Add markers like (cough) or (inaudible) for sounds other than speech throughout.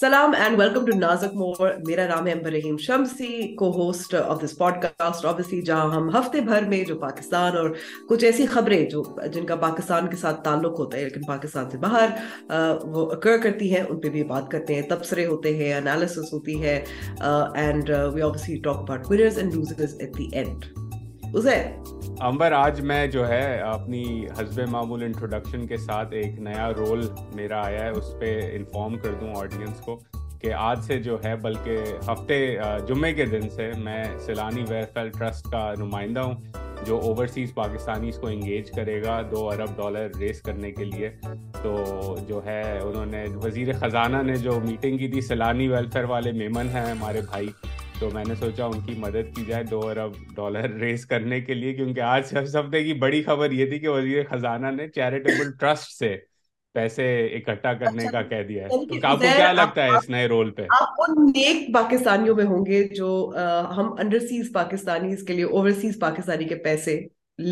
سلام and welcome to Nazuk Mor میرا نام ہے امبر رحیم شمسی کو host of this podcast of جہاں ہم ہفتے بھر میں جو پاکستان اور کچھ ایسی خبریں جو جن کا پاکستان کے ساتھ تعلق ہوتا ہے لیکن پاکستان سے باہر وہ اکر کرتی ہیں ان پہ بھی بات کرتے ہیں تبصرے ہوتے ہیں انالیسس ہوتی ہے and and and we talk about winners losers at the Amber آج میں جو ہے اپنی حسب معمول انٹروڈکشن کے ساتھ ایک نیا رول میرا آیا ہے اس پہ انفارم کر دوں آڈینس کو کہ آج سے جو ہے بلکہ ہفتے جمعے کے دن سے میں سیلانی ویلفیئر ٹرسٹ کا نمائندہ ہوں جو اوورسیز پاکستانیز کو انگیج کرے گا دو ارب ڈالر ریس کرنے کے لیے تو جو ہے انہوں نے وزیر خزانہ نے جو میٹنگ کی تھی سیلانی ویلفیئر والے میمن ہیں ہمارے بھائی تو میں نے سوچا ان کی مدد کی جائے دو ارب ڈالر ریز کرنے کے لیے کیونکہ آج کی بڑی خبر یہ تھی کہ وزیر خزانہ نے چیریٹیبل ٹرسٹ سے پیسے اکٹھا کرنے اچھا، کا کہہ دیا ہے یعنی تو آپ کو کیا لگتا ہے اس نئے رول پہ آپ ان نیک پاکستانیوں میں ہوں گے جو ہم انڈرسیز پاکستانی اوورسیز پاکستانی کے پیسے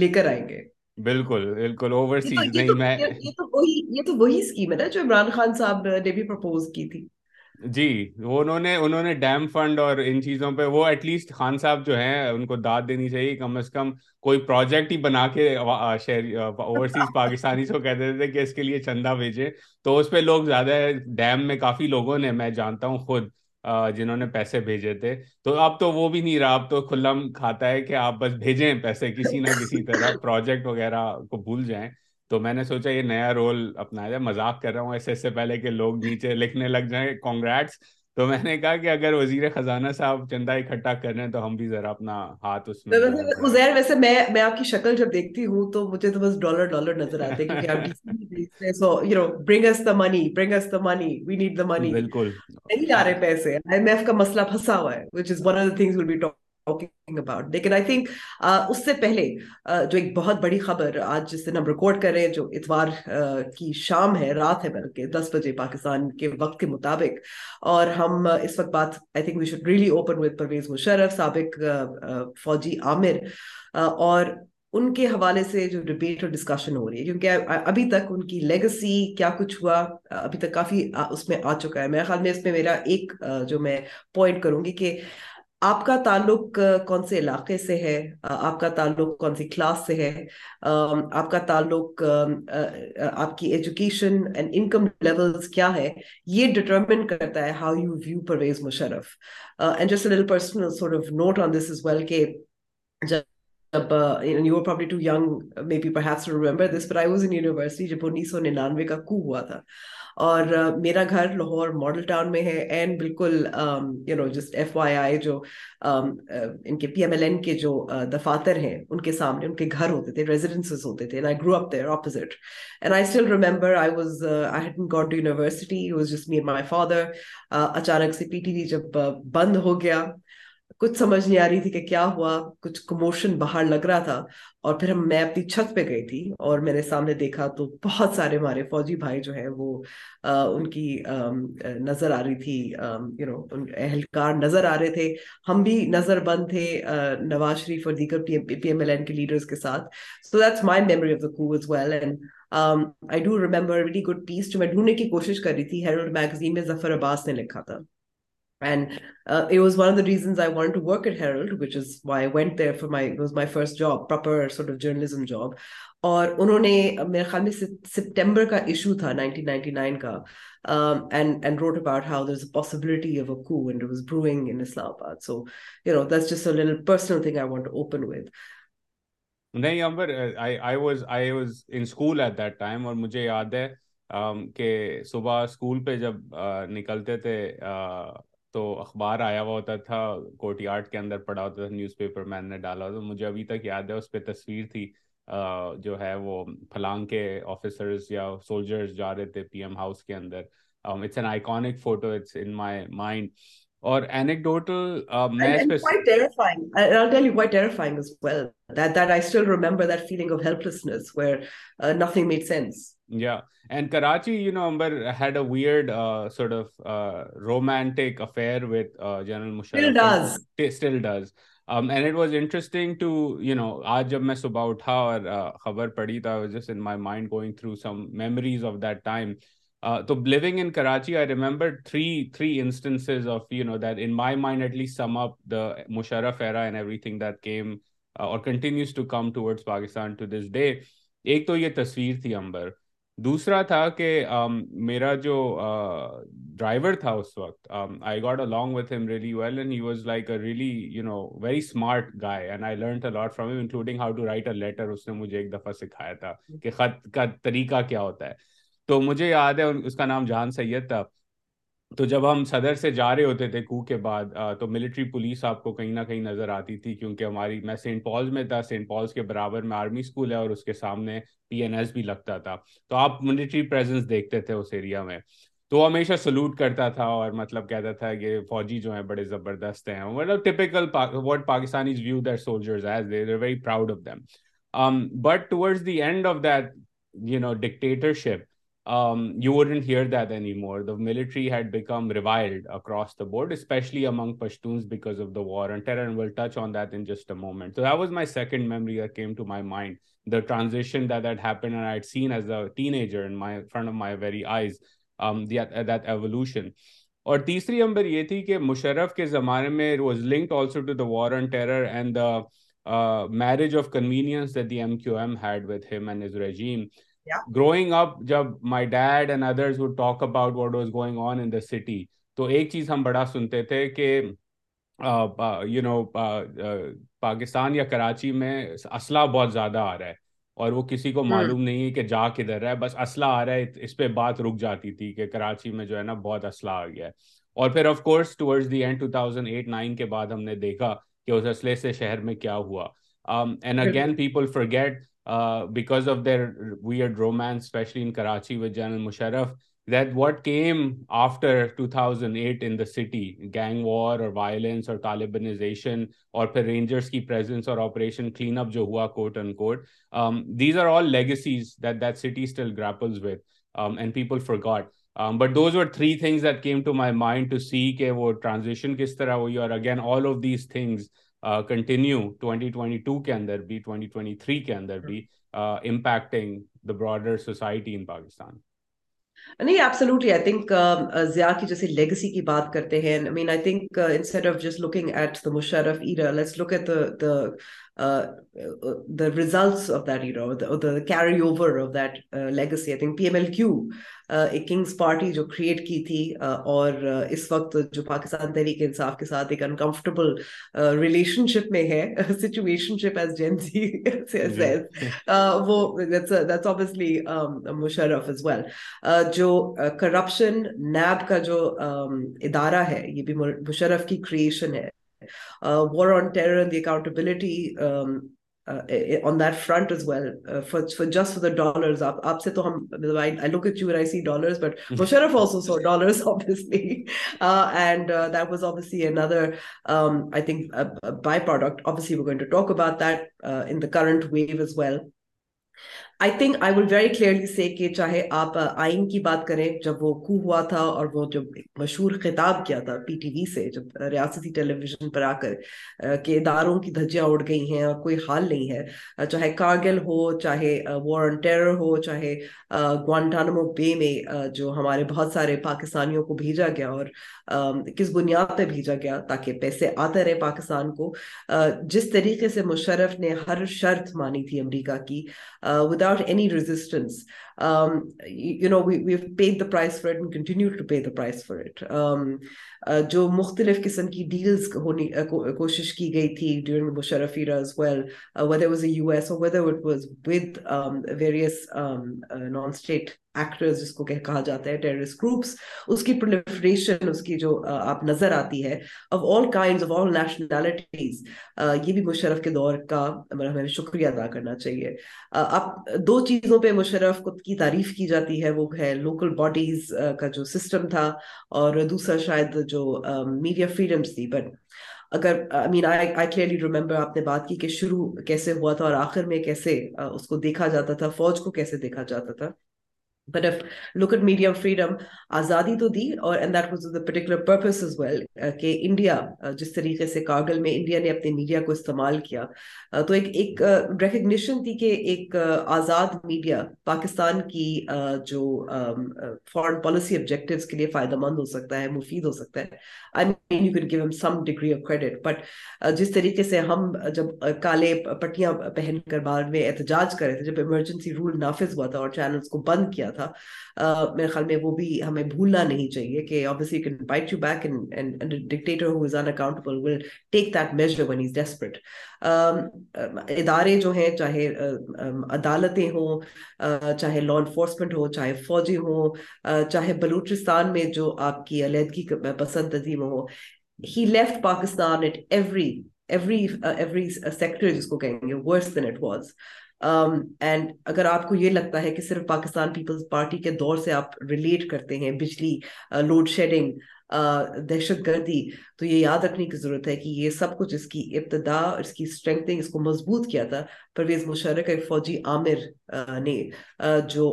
لے کر آئیں گے بالکل بالکل نہیں میں یہ تو وہی وہی یہ تو سکیم ہے نا جو عمران خان صاحب نے بھی پرپوز کی تھی جی انہوں نے انہوں نے ڈیم فنڈ اور ان چیزوں پہ وہ ایٹ لیسٹ خان صاحب جو ہیں ان کو داد دینی چاہیے کم از کم کوئی پروجیکٹ ہی بنا کے اوورسیز پاکستانی کو کہتے تھے کہ اس کے لیے چندہ بھیجے تو اس پہ لوگ زیادہ ڈیم میں کافی لوگوں نے میں جانتا ہوں خود جنہوں نے پیسے بھیجے تھے تو اب تو وہ بھی نہیں رہا اب تو کھلا کھاتا ہے کہ آپ بس بھیجیں پیسے کسی نہ کسی طرح پروجیکٹ وغیرہ کو بھول جائیں تو میں نے سوچا یہ نیا رول اپنا جائے مذاق کر رہا ہوں ایسے سے پہلے کہ لوگ نیچے لکھنے لگ جائیں کانگریٹس تو میں نے کہا کہ اگر وزیر خزانہ صاحب چندہ اکٹھا کر رہے ہیں تو ہم بھی ذرا اپنا ہاتھ اس میں عزیر ویسے میں میں آپ کی شکل جب دیکھتی ہوں تو مجھے تو بس ڈالر ڈالر نظر آتے ہیں کیونکہ آپ so you know bring us the money bring us the money we need the money بالکل نہیں لا رہے پیسے IMF کا مسئلہ پھنسا ہوا ہے which is one of the things we'll be talking اس سے پہلے جو ایک بہت بڑی خبر ہم ریکارڈ کر رہے ہیں جو اتوار uh, کی شام ہے مطابق اور uh, uh, فوجی عامر اور ان کے حوالے سے جو ڈبیٹ اور ڈسکشن ہو رہی ہے کیونکہ ابھی تک ان کی لیگسی کیا کچھ ہوا ابھی تک کافی اس میں آ چکا ہے میرے خیال میں اس میں میرا ایک جو میں پوائنٹ کروں گی کہ آپ کا تعلق کون سے علاقے سے ہے آپ کا تعلق کون سی کلاس سے ہے آپ کا تعلق آپ کی ایجوکیشن کیا ہے یہ ڈٹرمن کرتا ہے how you view per Musharraf note on this as well جب انیس سو ننانوے کا کو ہوا تھا اور میرا گھر لاہور ماڈل ٹاؤن میں ہے اینڈ بالکل you know just F Y I جو ان کے پی ایم ایل این کے جو دفاتر ہیں ان کے سامنے ان کے گھر ہوتے تھے ریزیڈنسز ہوتے تھے opposite and I still remember I was I to university was just mayor my father اچانک سے پی ٹی وی جب بند ہو گیا کچھ سمجھ نہیں آ رہی تھی کہ کیا ہوا کچھ کموشن باہر لگ رہا تھا اور پھر ہم میں اپنی چھت پہ گئی تھی اور میں نے سامنے دیکھا تو بہت سارے ہمارے فوجی بھائی جو ہیں وہ ان کی نظر آ رہی تھی اہلکار نظر آ رہے تھے ہم بھی نظر بند تھے نواز شریف اور دیگر پی ایم ایل این کے کے لیڈرز ساتھ so that's my memory of the well and I do remember very good piece جو میں ڈھونڈنے کی کوشش کر رہی تھی ہیرولڈ میگزین میں ظفر عباس نے لکھا تھا and uh, it was one of the reasons i wanted to work at herald which is why i went there for my it was my first job proper sort of journalism job اور انہوں نے میرے خیال میں September کا issue تھا 1999 کا and and wrote about how there is a possibility of a coup and it was brewing in Islamabad so you know that's just a little personal thing I want to open with نہیں امبر I was I was in school at that time اور مجھے یاد ہے um, کہ صبح school پہ جب uh, نکلتے تھے uh, تو اخبار آیا ہوا ہوتا تھا یارڈ کے اندر پڑا ہوتا تھا نیوز پیپر مین نے ڈالا تو مجھے ابھی تک یاد ہے اس پہ تصویر تھی جو ہے وہ پھلانگ کے آفیسرز یا سولجرز جا رہے تھے پی ایم ہاؤس کے اندر it's an iconic photo it's in my mind رومینٹکرسٹنگ آج جب میں صبح اٹھا اور خبر پڑی تھاز دیٹ ٹائم تو living in Karachi I remember three three instances of you know that in my mind at least sum up the Musharraf era and everything that came اور continues to come towards Pakistan to this day ایک تو یہ تصویر تھی امبر دوسرا تھا کہ میرا جو ڈرائیور تھا اس وقت I got along with him really well and he was like a really you know very smart guy and I learn lot from him including how to write a letter اس نے مجھے ایک دفعہ سکھایا تھا کہ خط کا طریقہ کیا ہوتا ہے تو مجھے یاد ہے اس کا نام جان سید تھا تو جب ہم صدر سے جا رہے ہوتے تھے کو کے بعد تو ملٹری پولیس آپ کو کہیں نہ کہیں نظر آتی تھی کیونکہ ہماری میں سینٹ پالز میں تھا سینٹ پالز کے برابر میں آرمی اسکول ہے اور اس کے سامنے پی این ایس بھی لگتا تھا تو آپ ملٹری پریزنس دیکھتے تھے اس ایریا میں تو ہمیشہ سلوٹ کرتا تھا اور مطلب کہتا تھا کہ فوجی جو ہیں بڑے زبردست ہیں مطلب typical what Pakistanis view their soldiers as they very proud of them but towards the end of that you know dictatorship um, you wouldn't hear that anymore. The military had become reviled across the board, especially among Pashtuns because of the war on terror. And we'll touch on that in just a moment. So that was my second memory that came to my mind. The transition that had happened and I'd seen as a teenager in my in front of my very eyes, um, the, uh, that evolution. اور تیسری امبر یہ تھی کہ مشرف کے زمانے میں was linked also to the war on terror and the marriage of convenience that the M Q M had with him and his regime growing up جب my dad and others would talk about what was going on in the city تو ایک چیز ہم بڑا سنتے تھے کہ you know Pakistan یا کراچی میں اسلحہ بہت زیادہ آ رہا ہے اور وہ کسی کو معلوم نہیں ہے کہ جا کدھر رہا ہے بس اسلحہ آ رہا ہے اس پہ بات رک جاتی تھی کہ کراچی میں جو ہے نا بہت اسلحہ آ گیا ہے اور پھر of course towards the end two thousand eight nine کے بعد ہم نے دیکھا کہ اس اسلحے سے شہر میں کیا ہوا and again people forget because of there we are especially in Karachi with general Musharraf that what came after two thousand eight in the city gang war اور وائلنس اور اور اور پھر رینجرس کی پریزنس آپریشن کلین اپ جو ہوا quote and quote these are all legacies that that city still grapples with and people forgot but those are three things that came to my mind to see کہ وہ transition کس طرح ہوئی اور again all of these things continue twenty twenty two کے اندر بھی twenty twenty three کے اندر بھی impacting the broader society in Pakistan نہیں ایبسلوٹلی آئی تھنک ضیاء کی جیسے لیگسی کی بات کرتے ہیں I mean I think instead of just looking at the Musharraf era let's look at the the results of that era carry over of that legacy I think P M L Q ایک Kings party جو create کی تھی اور اس وقت جو پاکستان تحریک انصاف کے ساتھ ایک انکمفرٹیبل ریلیشن شپ میں ہے سچویشن جی۔ مشرف از ویل جو کرپشن نیب کا جو ادارہ ہے یہ بھی مشرف کی کریشن ہے war on terror the accountability the current view as well I think I will very clearly say کہ چاہے آپ آئین کی بات کریں جب وہ کو ہوا تھا اور وہ جب مشہور خطاب کیا تھا پی ٹی وی سے جب ریاستی ٹیلی ویژن پر آ کر اداروں کی دھجیاں اڑ گئی ہیں اور کوئی حال نہیں ہے چاہے کارگل ہو چاہے وار آن ٹیرر ہو چاہے گوانٹانمو بے میں جو ہمارے بہت سارے پاکستانیوں کو بھیجا گیا اور کس بنیاد پہ بھیجا گیا تاکہ پیسے آتے رہے پاکستان کو جس طریقے سے مشرف نے ہر شرط مانی تھی امریکہ کی ای ریزٹینس um, um, you know we we've paid the the price price for for it it and continue to pay um, uh, جو مختلف قسم کی کوشش کی گئی تھی جس کو کہا جاتا ہے اس کی جو آپ نظر آتی ہے یہ بھی مشرف کے دور کا ہمیں شکریہ ادا کرنا چاہیے آپ دو چیزوں پہ مشرف کی تعریف کی جاتی ہے وہ ہے لوکل باڈیز کا جو سسٹم تھا اور دوسرا شاید جو میڈیا فریڈمس تھی بٹ اگر آپ نے بات کی کہ شروع کیسے ہوا تھا اور آخر میں کیسے اس کو دیکھا جاتا تھا فوج کو کیسے دیکھا جاتا تھا but if local media freedom آزادی تو دی اور انڈیا جس طریقے سے کارگل میں انڈیا نے اپنے میڈیا کو استعمال کیا تو ایک ایک ریکگنیشن تھی کہ ایک آزاد میڈیا پاکستان کی جو فارن پالیسی آبجیکٹیو کے لیے فائدہ مند ہو سکتا ہے مفید ہو سکتا ہے جس طریقے سے ہم جب کالے پٹیاں پہن کر بعد میں احتجاج کرے تھے جب ایمرجنسی رول نافذ ہوا تھا اور چینلس کو بند کیا تھا تھا میرے خیال میں وہ بھی ہمیں بھولنا نہیں چاہیے کہ obviously you can bite you back and, and, and a dictator who is unaccountable will take that measure when he's desperate ادارے جو ہیں چاہے عدالتیں ہوں چاہے لا انفورسمنٹ ہو چاہے فوجی ہوں چاہے بلوچستان میں جو آپ کی علیحدگی پسند عظیم ہو he left Pakistan at every every every sector جس کو کہیں گے worse than it was and um, اگر آپ کو یہ لگتا ہے کہ صرف پاکستان پیپلز پارٹی کے دور سے آپ ریلیٹ کرتے ہیں بجلی لوڈ شیڈنگ دہشت گردی تو یہ یاد رکھنے کی ضرورت ہے کہ یہ سب کچھ اس کی ابتدا اس اس کی اسٹرینگنگ کو مضبوط کیا تھا پرویز مشرق ایک فوجی عامر نے جو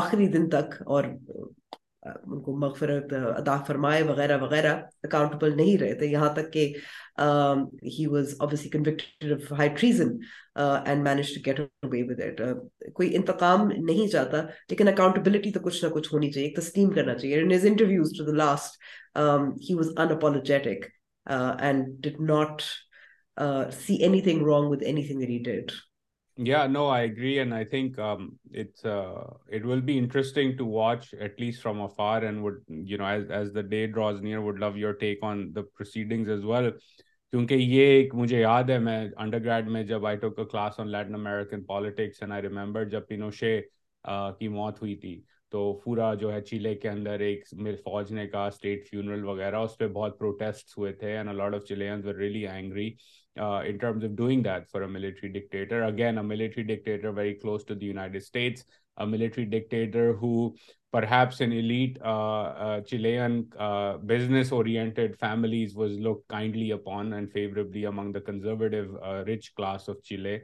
آخری دن تک اور ان کو مغفرت ادا فرمائے وغیرہ وغیرہ اکاؤنٹیبل نہیں رہے تھے یہاں تک کہ he was convicted of high treason and manage to get away with it کوئی انتقام نہیں چاہتا لیکن اکاؤنٹبلٹی تو کچھ نہ کچھ ہونی چاہیے ایک تسلیم کرنا چاہیے in his interviews to the last he was unapologetic and did not see anything wrong with anything related yeah no I agree and I think it's it will be interesting to watch at least from if R and would you know as as the day draws near would love your take on the proceedings as well کیونکہ یہ ایک مجھے یاد ہے میں under grade میں جب I took class on Latin American politics and I remember جب پینوشے کی موت ہوئی تھی تو پورا جو ہے چیلے کے اندر ایک میرے فوج نے کہا اسٹیٹ فیونرل وغیرہ اس پہ بہت پروٹیسٹ ہوئے تھے and a lot of Chilean really angry in terms of doing that for a military dictator again a military dictator very close to the United States a military dictator who perhaps and Chile business families was looked kindly upon and favourably among conservative rich class Chile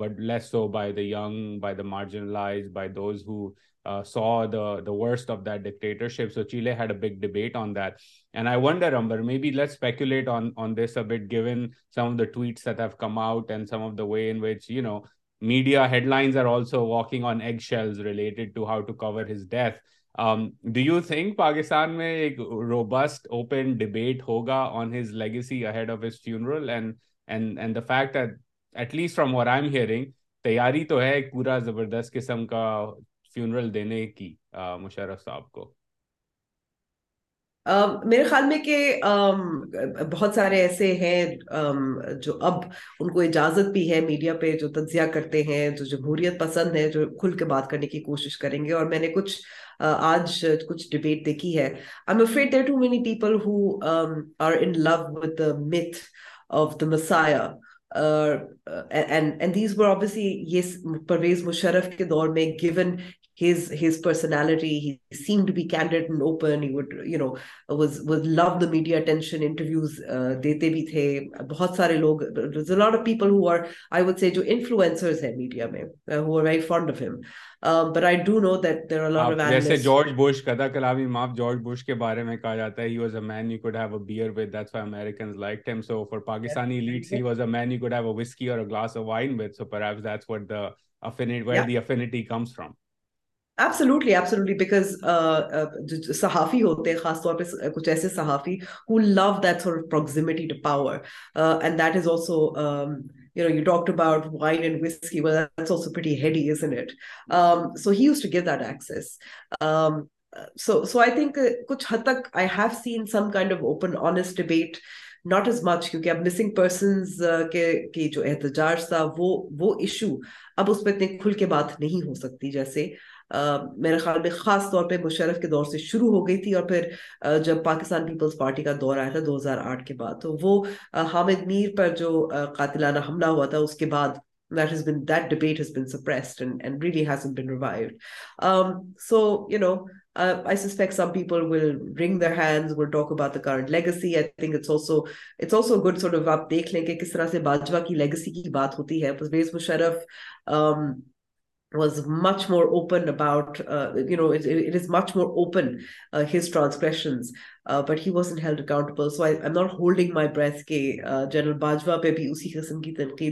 but low by the young by the marginalised by those who saw the worst of dictate had big debate on that and I wind remember وے تیاری تو ہے ایک پورا زبردست قسم کا funeral دینے کی مشرف صاحب کو میرے خیال میں کہ بہت سارے ایسے ہیں جو اب ان کو اجازت بھی ہے میڈیا پہ جو تجزیہ کرتے ہیں جو جمہوریت پسند ہے جو کھل کے بات کرنے کی کوشش کریں گے اور میں نے کچھ آج کچھ ڈبیٹ دیکھی ہے I am afraid there too many people who are in love with the myth of the Messiah. Uh, and, and these were obviously, yes, Parvez Musharraf دور میں given his his personality he seemed to be candid and open he would you know was was love the media attention interviews dete bhi the bahut sare log there's a lot of people who are i would say to influencers in media mein uh, who are very fond of him um, but i do know that there are a lot Aap, of analysts jaise george bush kada kalami maaf george bush ke bare mein kaha jata hai he was a man you could have a beer with that's why americans liked him so for pakistani yeah. elites he was a man you could have a whiskey or a glass of wine with so perhaps that's what the affinity where yeah. the affinity comes from absolutely absolutely because صحافی ہوتے ہیں خاص طور پہ کچھ ایسے صحافی who love that that sore to power and is is also not much کیونکہ اب مسنگ پرسنز کے جو احتجاج تھا وہ وہ ایشو اب اس پہ اتنے کھل کے بات نہیں ہو سکتی جیسے میرے خیال میں خاص طور پہ مشرف کے دور سے شروع ہو گئی تھی اور پھر جب پاکستان پیپلز پارٹی کا دور آیا تھا دو ہزار آٹھ کے بعد تو وہ حامد میر پر جو قاتلانہ حملہ ہوا تھا اس کے بعد that has been that debate has been suppressed and and really hasn't been revived um so you know uh, i suspect some people will wring their hands will talk about the current legacy i think it's also it's also a good sort of aap dekh lenge kis tarah se bajwa ki legacy ki baat hoti hai pervez musharraf um تنقید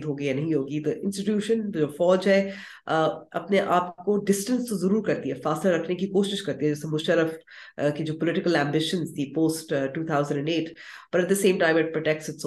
ہوگی یا نہیں ہوگی فوج ہے اپنے آپ کو ڈسٹینس تو ضرور کرتی ہے فاسٹر رکھنے کی کوشش کرتی ہے جیسے مشرف کی جو political ambition at par at داٹیک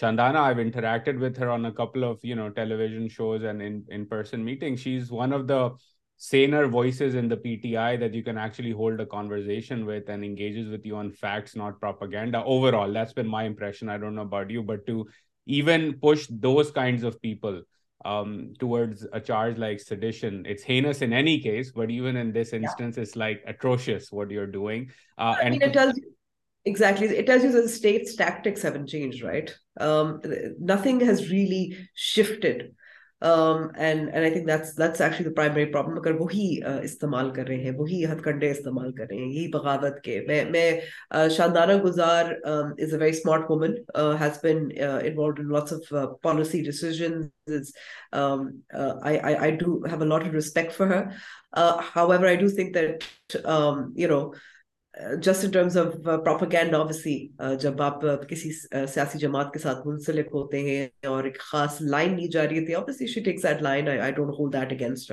Shandana interacted with on a couple of you know ٹیوژ shows and person meeting she is one of the senior voices in the P T I you can actually hold conversation with and engages with on facts not propaganda push this کا to word a charge لائکسنس likes what you are doing وہی ہت کنڈے استعمال کر رہے ہیں یہی بغاوت کے just in terms of terms obviously جب آپ uh, کسی uh, سیاسی جماعت کے ساتھ منسلک ہوتے ہیں اور ایک خاص لائن لی جا رہی obviously she she takes that that line I I don't hold against against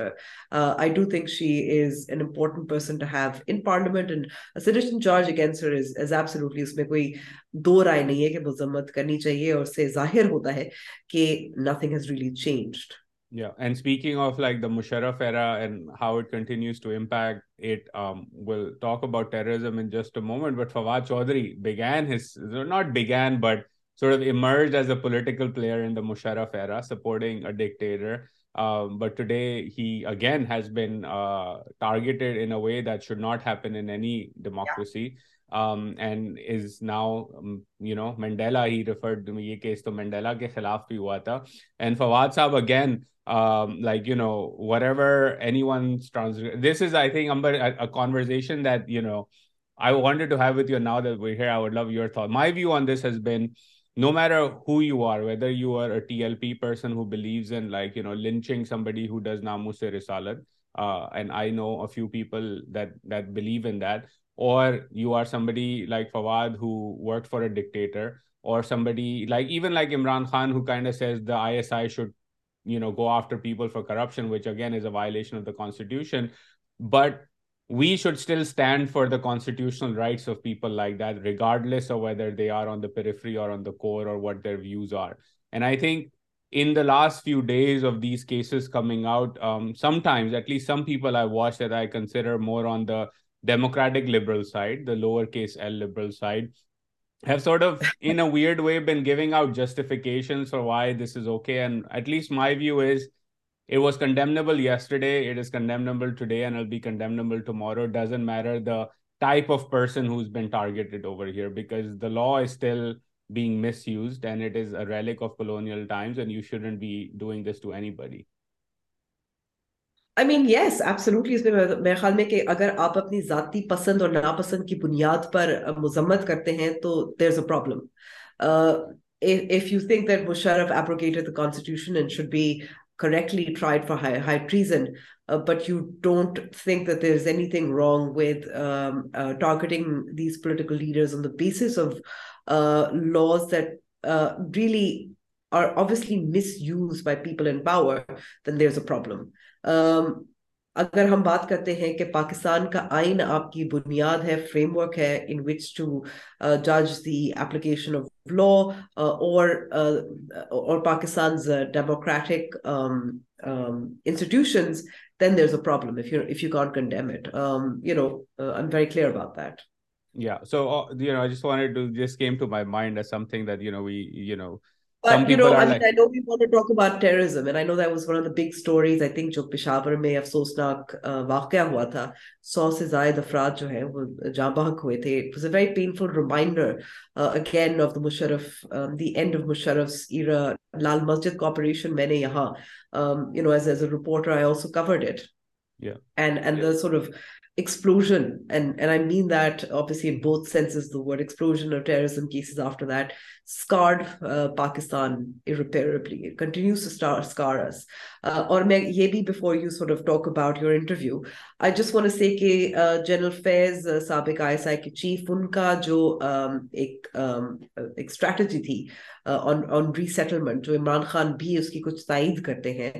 her her do think is is is an important person to have in parliament and charge absolutely اس میں کوئی دو رائے نہیں ہے کہ مذمت کرنی چاہیے اور اس سے ظاہر ہوتا ہے کہ nothing has really changed Yeah. And speaking of like the Musharraf era and how it continues to impact it, um, we'll talk about terrorism in just a moment. But Fawad Chaudhry sort of emerged as a political player in the Musharraf era, supporting a dictator. Um, but today he again has been uh, targeted in a way that should not happen in any democracy. And is now you know Mandela ہی یہ خلاف بھی ہوا تھا and Fawad sahib again you know وینی once آئینک whether you are T L P persecuting or you are somebody like Fawad who worked for a dictator, or somebody like even like Imran Khan, who kind of says the ISI should, you know, go after people for corruption, which again is a violation of the constitution. But we should still stand for the constitutional rights of people like that, regardless of whether they are on the periphery or on the core or what their views are. And I think in the last few days of these cases coming out, um, sometimes, at least some people I watch that I consider more on the Democratic liberal side, the lowercase L liberal side, have sort of in a weird way been giving out justifications for why this is okay. And at least my view is it was condemnable yesterday. It is condemnable today and it'll be condemnable tomorrow. It doesn't matter the type of person who's been targeted over here, because the law is still being misused and it is a relic of colonial times and you shouldn't be doing this to anybody. I mean yes absolutely اس میں میرے خیال میں کہ اگر آپ اپنی ذاتی پسند اور ناپسند کی بنیاد پر مذمت کرتے ہیں تو there is a problem کریکٹلیزنٹ is anything wrong ways political اگر ہم بات کرتے ہیں کہ پاکستان کا آئین آپ کی بنیاد ہے فریم ورک ہے اور افسوسناک واقعہ افراد جو ہیں وہ جاں بحق ہوئے تھے لال مسجد کارشن میں نے یہاں جنرل فیز سابق چیف ان کا جو عمران خان بھی اس کی کچھ تائید کرتے ہیں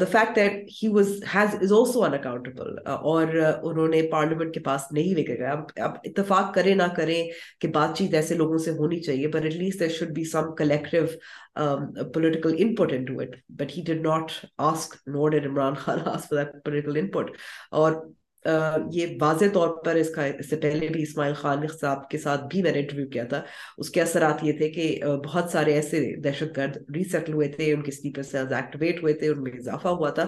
the fact that he was has is also unaccountable اور uh, انہوں نے پارلیمنٹ کے پاس نہیں لے کے گئے اب, اب اتفاق کریں نہ کریں کہ بات چیت ایسے لوگوں سے ہونی چاہیے but at least there should be some collective political input into it but he did not ask not and Imran Khan ask for that political input اور یہ واضح طور پر اس کا اس سے پہلے بھی اسماعیل خان صاحب کے ساتھ بھی میں نے انٹرویو کیا تھا اس کے اثرات یہ تھے کہ بہت سارے ایسے دہشت گرد ریسیٹل ہوئے تھے ان کے سلیپر سیلز ایکٹیویٹ ہوئے تھے ان میں اضافہ ہوا تھا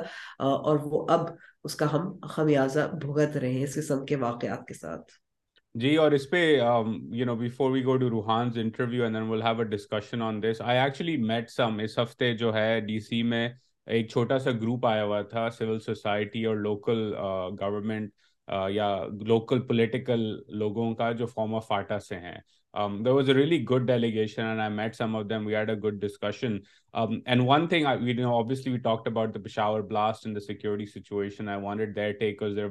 اور وہ اب اس کا ہم خمیازہ بھگت رہے ہیں اس قسم کے واقعات کے ساتھ جی اور اس پہ you know before we go to Rohan's interview and then will have a discussion on this I actually met some اس ہفتے جو ہے ڈی سی میں ایک چھوٹا سا گروپ آیا ہوا تھا سول سوسائٹی اور لوکل گورنمنٹ یا لوکل پولیٹیکل لوگوں کا جو فارم آف فاٹا سے ہیں good allegation and one thing obviously talk about blast insecurity situation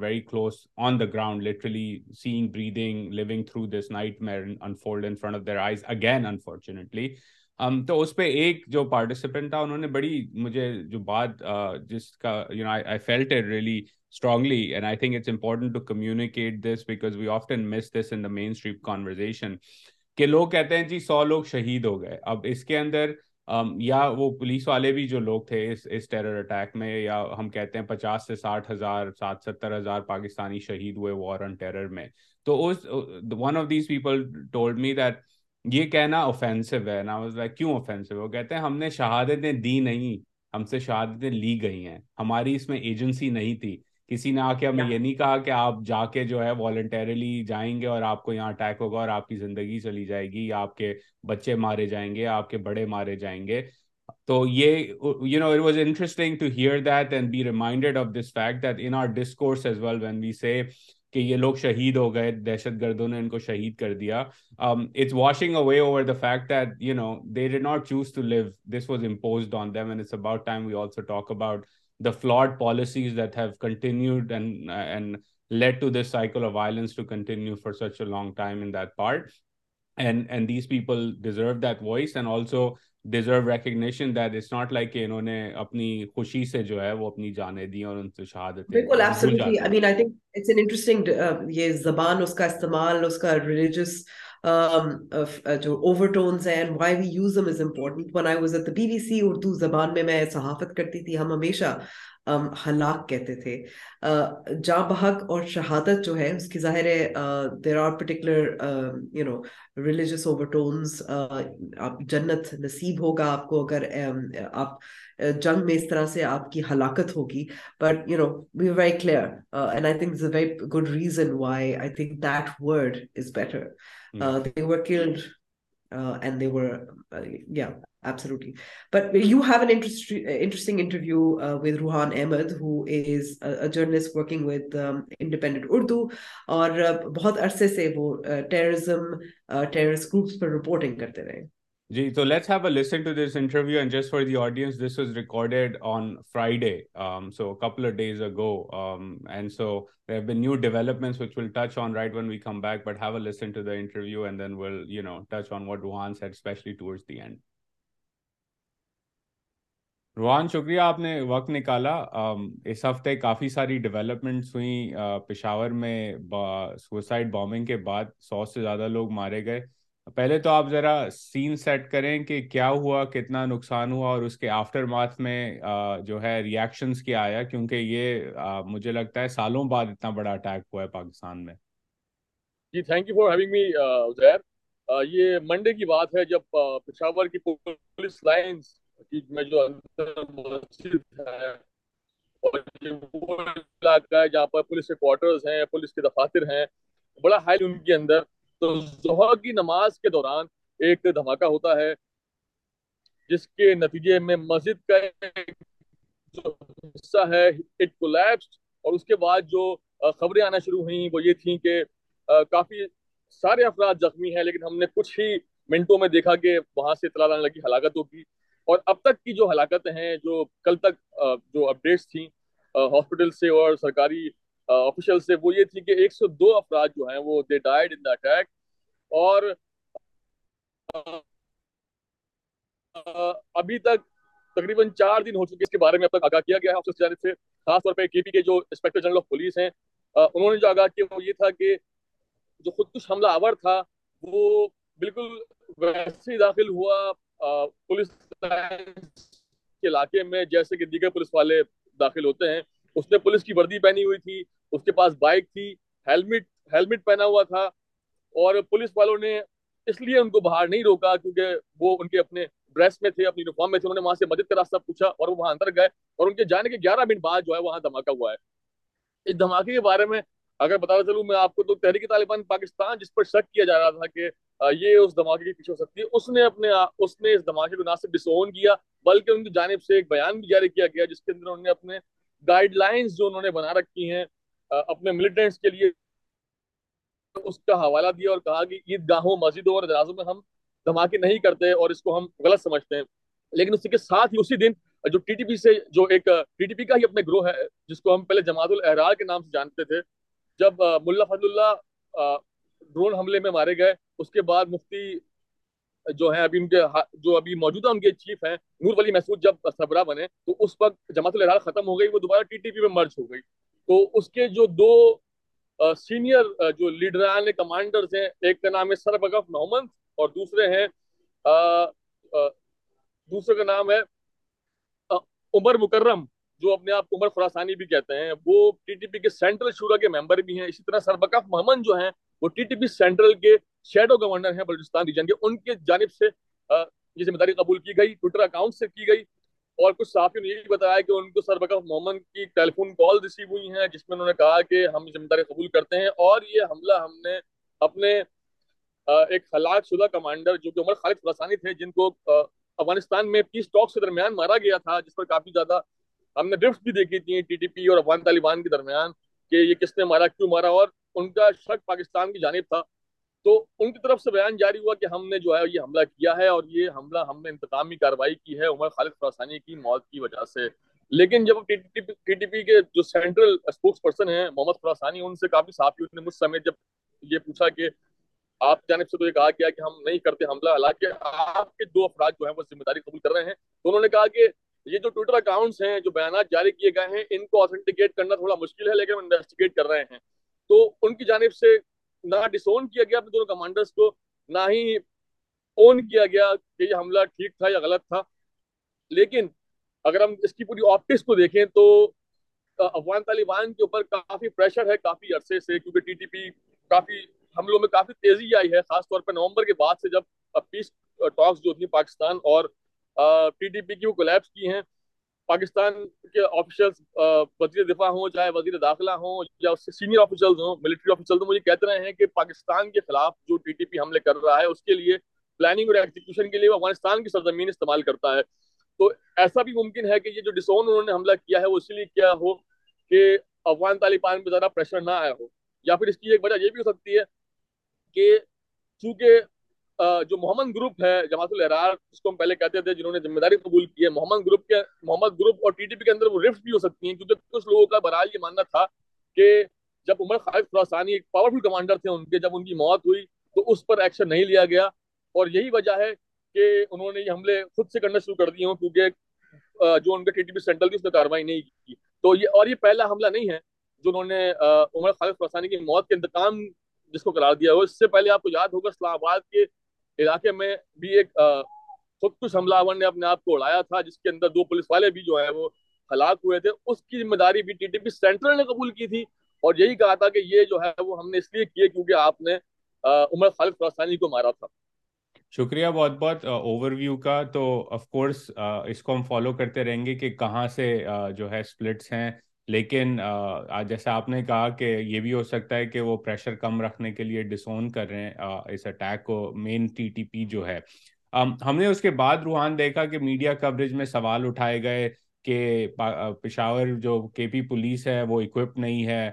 very close on the ground literally seen breathing لوگ through this night men food of their eyes again unfortunately تو اس پہ ایک جو participant تھا انہوں نے بڑی مجھے جو بات جس کا strongly and I think it's important to communicate this this because we often miss in the main street conversation کہ لوگ کہتے ہیں جی سو لوگ شہید ہو گئے اب اس کے اندر یا وہ پولیس والے بھی جو لوگ تھے اس اس ٹیرر اٹیک میں یا ہم کہتے ہیں پچاس سے ساٹھ ہزار سات ستر ہزار پاکستانی شہید ہوئے وار آن ٹیرر میں تو اس one of these people told me that یہ کہنا اوفینسو ہے نا کیوں وہ کہتے ہیں ہم نے شہادتیں دی نہیں ہم سے شہادتیں لی گئی ہیں ہماری اس میں ایجنسی نہیں تھی کسی نے آ کے ہمیں یہ نہیں کہا کہ آپ جا کے جو ہے والنٹریلی جائیں گے اور آپ کو یہاں اٹیک ہوگا اور آپ کی زندگی چلی جائے گی یا آپ کے بچے مارے جائیں گے آپ کے بڑے مارے جائیں گے تو یہ you know it was interesting to hear that and be reminded of this fact that in our discourse as well when we see کہ یہ لوگ شہید ہو گئے دہشت گردوں نے ان کو شہید کر دیا over flawed policies people deserve that voice and also deserve recognition that it's not like کہ انہوں نے اپنی خوشی سے جو ہے وہ اپنی جانیں دی اور ان سے شہادت بالکل absolutely I mean I think it's an interesting یہ زبان اس کا استعمال اس کا ریلیجس um, uh, جو اوور ٹونز ہیں why we use them is important one I was at the B B C Urdu زبان میں میں صحافت کرتی تھی ہم ہمیشہ ہلاک کہتے تھے جاں بحق اور شہادت جو ہے اس کی ظاہر ہے آپ جنت نصیب ہوگا آپ کو اگر آپ جنگ میں اس طرح سے آپ کی ہلاکت ہوگی but no very clear killed Rohan Ahmed و بہت عرصے سے وہ گروپس uh, uh, پر رپورٹنگ کرتے رہے جی تو let's have a listen to this interview and just for the audience this was recorded on Friday so couple days ago and so there be new developments which will touch on right when we come back but have a listen to the interview and then will you know touch on what Rohan said especially towards the end Rohan شکریہ آپ نے وقت نکالا اس ہفتے کافی ساری developments ہوئیں پشاور میں suicide bombing کے بعد سو سے زیادہ لوگ مارے گئے پہلے تو آپ ذرا سین سیٹ کریں کہ کیا ہوا کتنا نقصان ہوا اور اس کے آفٹر ماتھ میں جو ہے ریاکشنز کیا آیا کیونکہ یہ مجھے لگتا ہے سالوں بعد اتنا بڑا اٹیک ہوا ہے پاکستان میں جی تھینک یو فار ہیون یہ منڈے کی بات ہے جب پشاور کی پولیس لائنز میں جو ہے ہے اور جہاں پر پولیس پولیس کوارٹرز ہیں کے دفاتر ہیں بڑا ہائی ان کے اندر تو کی نماز کے دوران ایک دھماکہ ہوتا ہے جس کے نتیجے میں مسجد کا جو حصہ ہے اور اس کے بعد خبریں آنا شروع ہوئیں وہ یہ تھیں کہ کافی سارے افراد زخمی ہیں لیکن ہم نے کچھ ہی منٹوں میں دیکھا کہ وہاں سے اطلاع لگی ہلاکتوں کی اور اب تک کی جو ہلاکت ہیں جو کل تک جو اپڈیٹس تھیں ہاسپٹل سے اور سرکاری آفیشل سے وہ یہ تھی کہ ایک سو دو افراد جو ہیں وہ they died in the attack اور ابھی تک تقریباً چار دن ہو چکے اس کے بارے میں اب تک آگاہ کیا گیا ہے آفیشل جانب سے خاص طور پہ کے پی کے جو انسپیکٹر جنرل آف پولیس ہیں انہوں نے جو آگاہ کیا وہ یہ تھا کہ جو خود کش حملہ آور تھا وہ بالکل ویسے ہی داخل ہوا پولیس کے علاقے میں جیسے کہ دیگر پولیس والے داخل ہوتے ہیں اس نے پولیس کی وردی پہنی ہوئی تھی اس کے پاس بائک تھی ہیلمٹ ہیلمٹ پہنا ہوا تھا اور پولیس والوں نے اس لیے ان کو باہر نہیں روکا کیونکہ وہ ان کے اپنے ڈریس میں تھے اپنی یونیفارم میں تھے انہوں نے وہاں سے مدد کا راستہ پوچھا اور وہ وہاں اندر گئے اور ان کے جانے کے گیارہ منٹ بعد جو ہے وہاں دھماکہ ہوا ہے اس دھماکے کے بارے میں اگر بتا چلوں میں آپ کو تو تحریک طالبان پاکستان جس پر شک کیا جا رہا تھا کہ یہ اس دھماکے کے پیچھے ہو سکتی ہے اس نے اپنے اس نے اس دھماکے کو نہ صرف ڈسون کیا بلکہ ان کی جانب سے ایک بیان بھی جاری کیا گیا جس کے اندر انہوں نے اپنے گائڈ لائنز جو انہوں نے بنا رکھی ہیں اپنے ملٹنٹس کے لیے اس کا حوالہ دیا اور کہا کہ عید گاہوں مسجدوں اور درازوں میں ہم دھماکے نہیں کرتے اور اس کو ہم غلط سمجھتے ہیں لیکن اس کے ساتھ ہی اسی دن جو ٹی ٹی پی سے جو ایک ٹی ٹی پی کا ہی اپنے گروہ ہے جس کو ہم پہلے جماعت الحرار کے نام سے جانتے تھے جب ملا فضل اللہ ڈرون حملے میں مارے گئے اس کے بعد مفتی جو ہیں ابھی ان کے جو ابھی موجودہ ان کے چیف ہیں نور ولی محسود جب سبرا بنے تو اس وقت جماعت الحرار ختم ہو گئی وہ دوبارہ ٹی ٹی پی میں مرج ہو گئی تو اس کے جو دو سینئر جو لیڈران کمانڈرز ہیں ایک کا نام ہے سربکف نومن اور دوسرے ہیں دوسرے کا نام ہے عمر مکرم جو اپنے آپ کو عمر فراسانی بھی کہتے ہیں وہ ٹی ٹی پی کے سینٹرل شورا کے ممبر بھی ہیں اسی طرح سربکف محمد جو ہیں وہ ٹی ٹی پی سینٹرل کے شیڈو گورنر ہیں بلوچستان ریجن کے ان کے جانب سے ذمہ داری قبول کی گئی ٹویٹر اکاؤنٹ سے کی گئی اور کچھ صحافیوں نے یہ بھی بتایا کہ ان کو سربک محمد کی ٹیلی فون کال ریسیو ہوئی ہیں جس میں انہوں نے کہا کہ ہم ذمہ داری قبول کرتے ہیں اور یہ حملہ ہم نے اپنے ایک ہلاک شدہ کمانڈر جو کہ عمر خالد رسانی تھے جن کو افغانستان میں پیس ٹاکس کے درمیان مارا گیا تھا جس پر کافی زیادہ ہم نے ڈرفٹ بھی دیکھی تھی ٹی ٹی پی اور افغان طالبان کے درمیان کہ یہ کس نے مارا کیوں مارا اور ان کا شک پاکستان کی جانب تھا تو ان کی طرف سے بیان جاری ہوا کہ ہم نے جو ہے یہ حملہ کیا ہے اور یہ حملہ ہم نے انتقامی کاروائی کی ہے عمر خالد فراسانی کی موت کی وجہ سے لیکن جب ٹی ٹی پی کے جو سینٹرل اسپوکس پرسن ہیں محمد فراسانی آپ جانب سے تو یہ کہا کیا ہم نہیں کرتے حملہ حالانکہ آپ کے دو افراد جو ہیں وہ ذمہ داری قبول کر رہے ہیں تو انہوں نے کہا کہ یہ جو ٹویٹر اکاؤنٹس ہیں جو بیانات جاری کیے گئے ہیں ان کو اوتھنٹیکیٹ کرنا تھوڑا مشکل ہے لیکن ہم انویسٹیگیٹ کر رہے ہیں تو ان کی جانب سے نہ ڈس کیا گیا اپنے دونوں کمانڈرز کو نہ ہی اون کیا گیا کہ یہ حملہ ٹھیک تھا یا غلط تھا لیکن اگر ہم اس کی پوری آپٹکس کو دیکھیں تو افغان طالبان کے اوپر کافی پریشر ہے کافی عرصے سے کیونکہ ٹی ٹی پی کافی حملوں میں کافی تیزی آئی ہے خاص طور پہ نومبر کے بعد سے جب پیس ٹاکس جو پاکستان اور ٹی ٹی پی کی وہ کولیپس کی ہیں پاکستان کے آفیشلز وزیر دفاع ہوں چاہے وزیر داخلہ ہوں یا اس سینئر آفیشلز ہوں ملٹری آفیشلز ہوں مجھے کہتے ہیں کہ پاکستان کے خلاف جو ٹی ٹی پی حملے کر رہا ہے اس کے لیے پلاننگ اور ایگزیکیوشن کے لیے وہ افغانستان کی سرزمین استعمال کرتا ہے تو ایسا بھی ممکن ہے کہ یہ جو ڈسون انہوں نے حملہ کیا ہے وہ اسی لیے کیا ہو کہ افغان طالبان پہ زیادہ پریشر نہ آیا ہو یا پھر اس کی ایک وجہ یہ بھی ہو سکتی ہے کہ چونکہ جو محمد گروپ ہے جماعت الحرار اس کو ہم پہلے کہتے تھے جنہوں نے ذمہ داری قبول کی ہے محمد گروپ کے محمد گروپ اور ٹی ٹی پی کے اندر وہ رفٹ بھی ہو سکتی ہیں کیونکہ کچھ لوگوں کا برحال یہ ماننا تھا کہ جب عمر خالد خراسانی ایک پاورفل کمانڈر تھے ان کے جب ان کی موت ہوئی تو اس پر ایکشن نہیں لیا گیا اور یہی وجہ ہے کہ انہوں نے یہ حملے خود سے کرنا شروع کر دیے ہوں کیونکہ جو ان کا ٹی ٹی پی سینٹرل تھی اس نے کاروائی نہیں کی تو یہ اور یہ پہلا حملہ نہیں ہے جو انہوں نے عمر خالد خراسانی کی موت کے انتقام جس کو قرار دیا ہو اس سے پہلے آپ کو یاد ہوگا اسلام آباد کے علاقے میں بھی ایک خودکش حملہ آور نے اپنے آپ کو اڑایا تھا جس کے اندر دو پولیس والے بھی جو ہیں وہ ہلاک ہوئے تھے اس کی ذمہ داری بھی ٹی ٹی پی سینٹرل نے قبول کی تھی اور یہی کہا تھا کہ یہ جو ہے وہ ہم نے اس لیے کیے کیونکہ آپ نے عمر خالف راستانی کو مارا تھا شکریہ بہت بہت اوور ویو کا تو آف کورس اس کو ہم فالو کرتے رہیں گے کہ کہاں سے جو ہے سپلٹس ہیں لیکن جیسا آپ نے کہا کہ یہ بھی ہو سکتا ہے کہ وہ پریشر کم رکھنے کے لیے ڈسون کر رہے ہیں اس اٹیک کو مین ٹی ٹی پی جو ہے ہم نے اس کے بعد روحان دیکھا کہ میڈیا کوریج میں سوال اٹھائے گئے کہ پشاور جو کے پی پولیس ہے وہ اکوپ نہیں ہے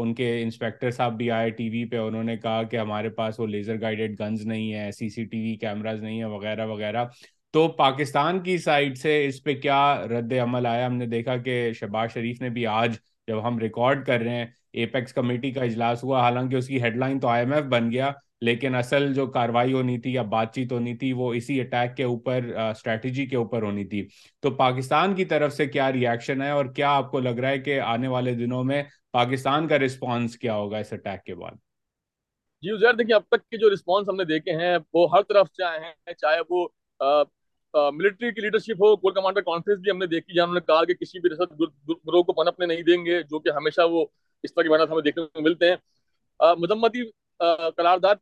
ان کے انسپیکٹر صاحب بھی آئے ٹی وی پہ انہوں نے کہا کہ ہمارے پاس وہ لیزر گائیڈڈ گنز نہیں ہے C C T V cameras نہیں ہے وغیرہ وغیرہ تو پاکستان کی سائڈ سے اس پہ کیا رد عمل آیا ہم نے دیکھا کہ شہباز شریف نے بھی آج جب ہم ریکارڈ کر رہے ہیں اے پیکس کمیٹی کا اجلاس ہوا حالانکہ اس کی ہیڈ لائن تو آئی ایم ایف بن گیا لیکن اصل جو کاروائی ہونی تھی یا بات چیت ہونی تھی وہ اسی اٹیک کے اوپر اسٹریٹجی کے اوپر ہونی تھی تو پاکستان کی طرف سے کیا ریئیکشن ہے اور کیا آپ کو لگ رہا ہے کہ آنے والے دنوں میں پاکستان کا رسپانس کیا ہوگا اس اٹیک کے بعد جی ازیر دیکھیں اب تک کے جو رسپانس ہم نے دیکھے ہیں وہ ہر طرف سے آئے ہیں چاہے وہ ملٹری کی لیڈرشپ ہو کور کانفرنس بھی ہم نے دیکھی جہاں انہوں نے کہا کہ کسی بھی گروہ کو پنپنے نہیں دیں گے جو کہ ہمیشہ وہ اس طرح کے قرارداد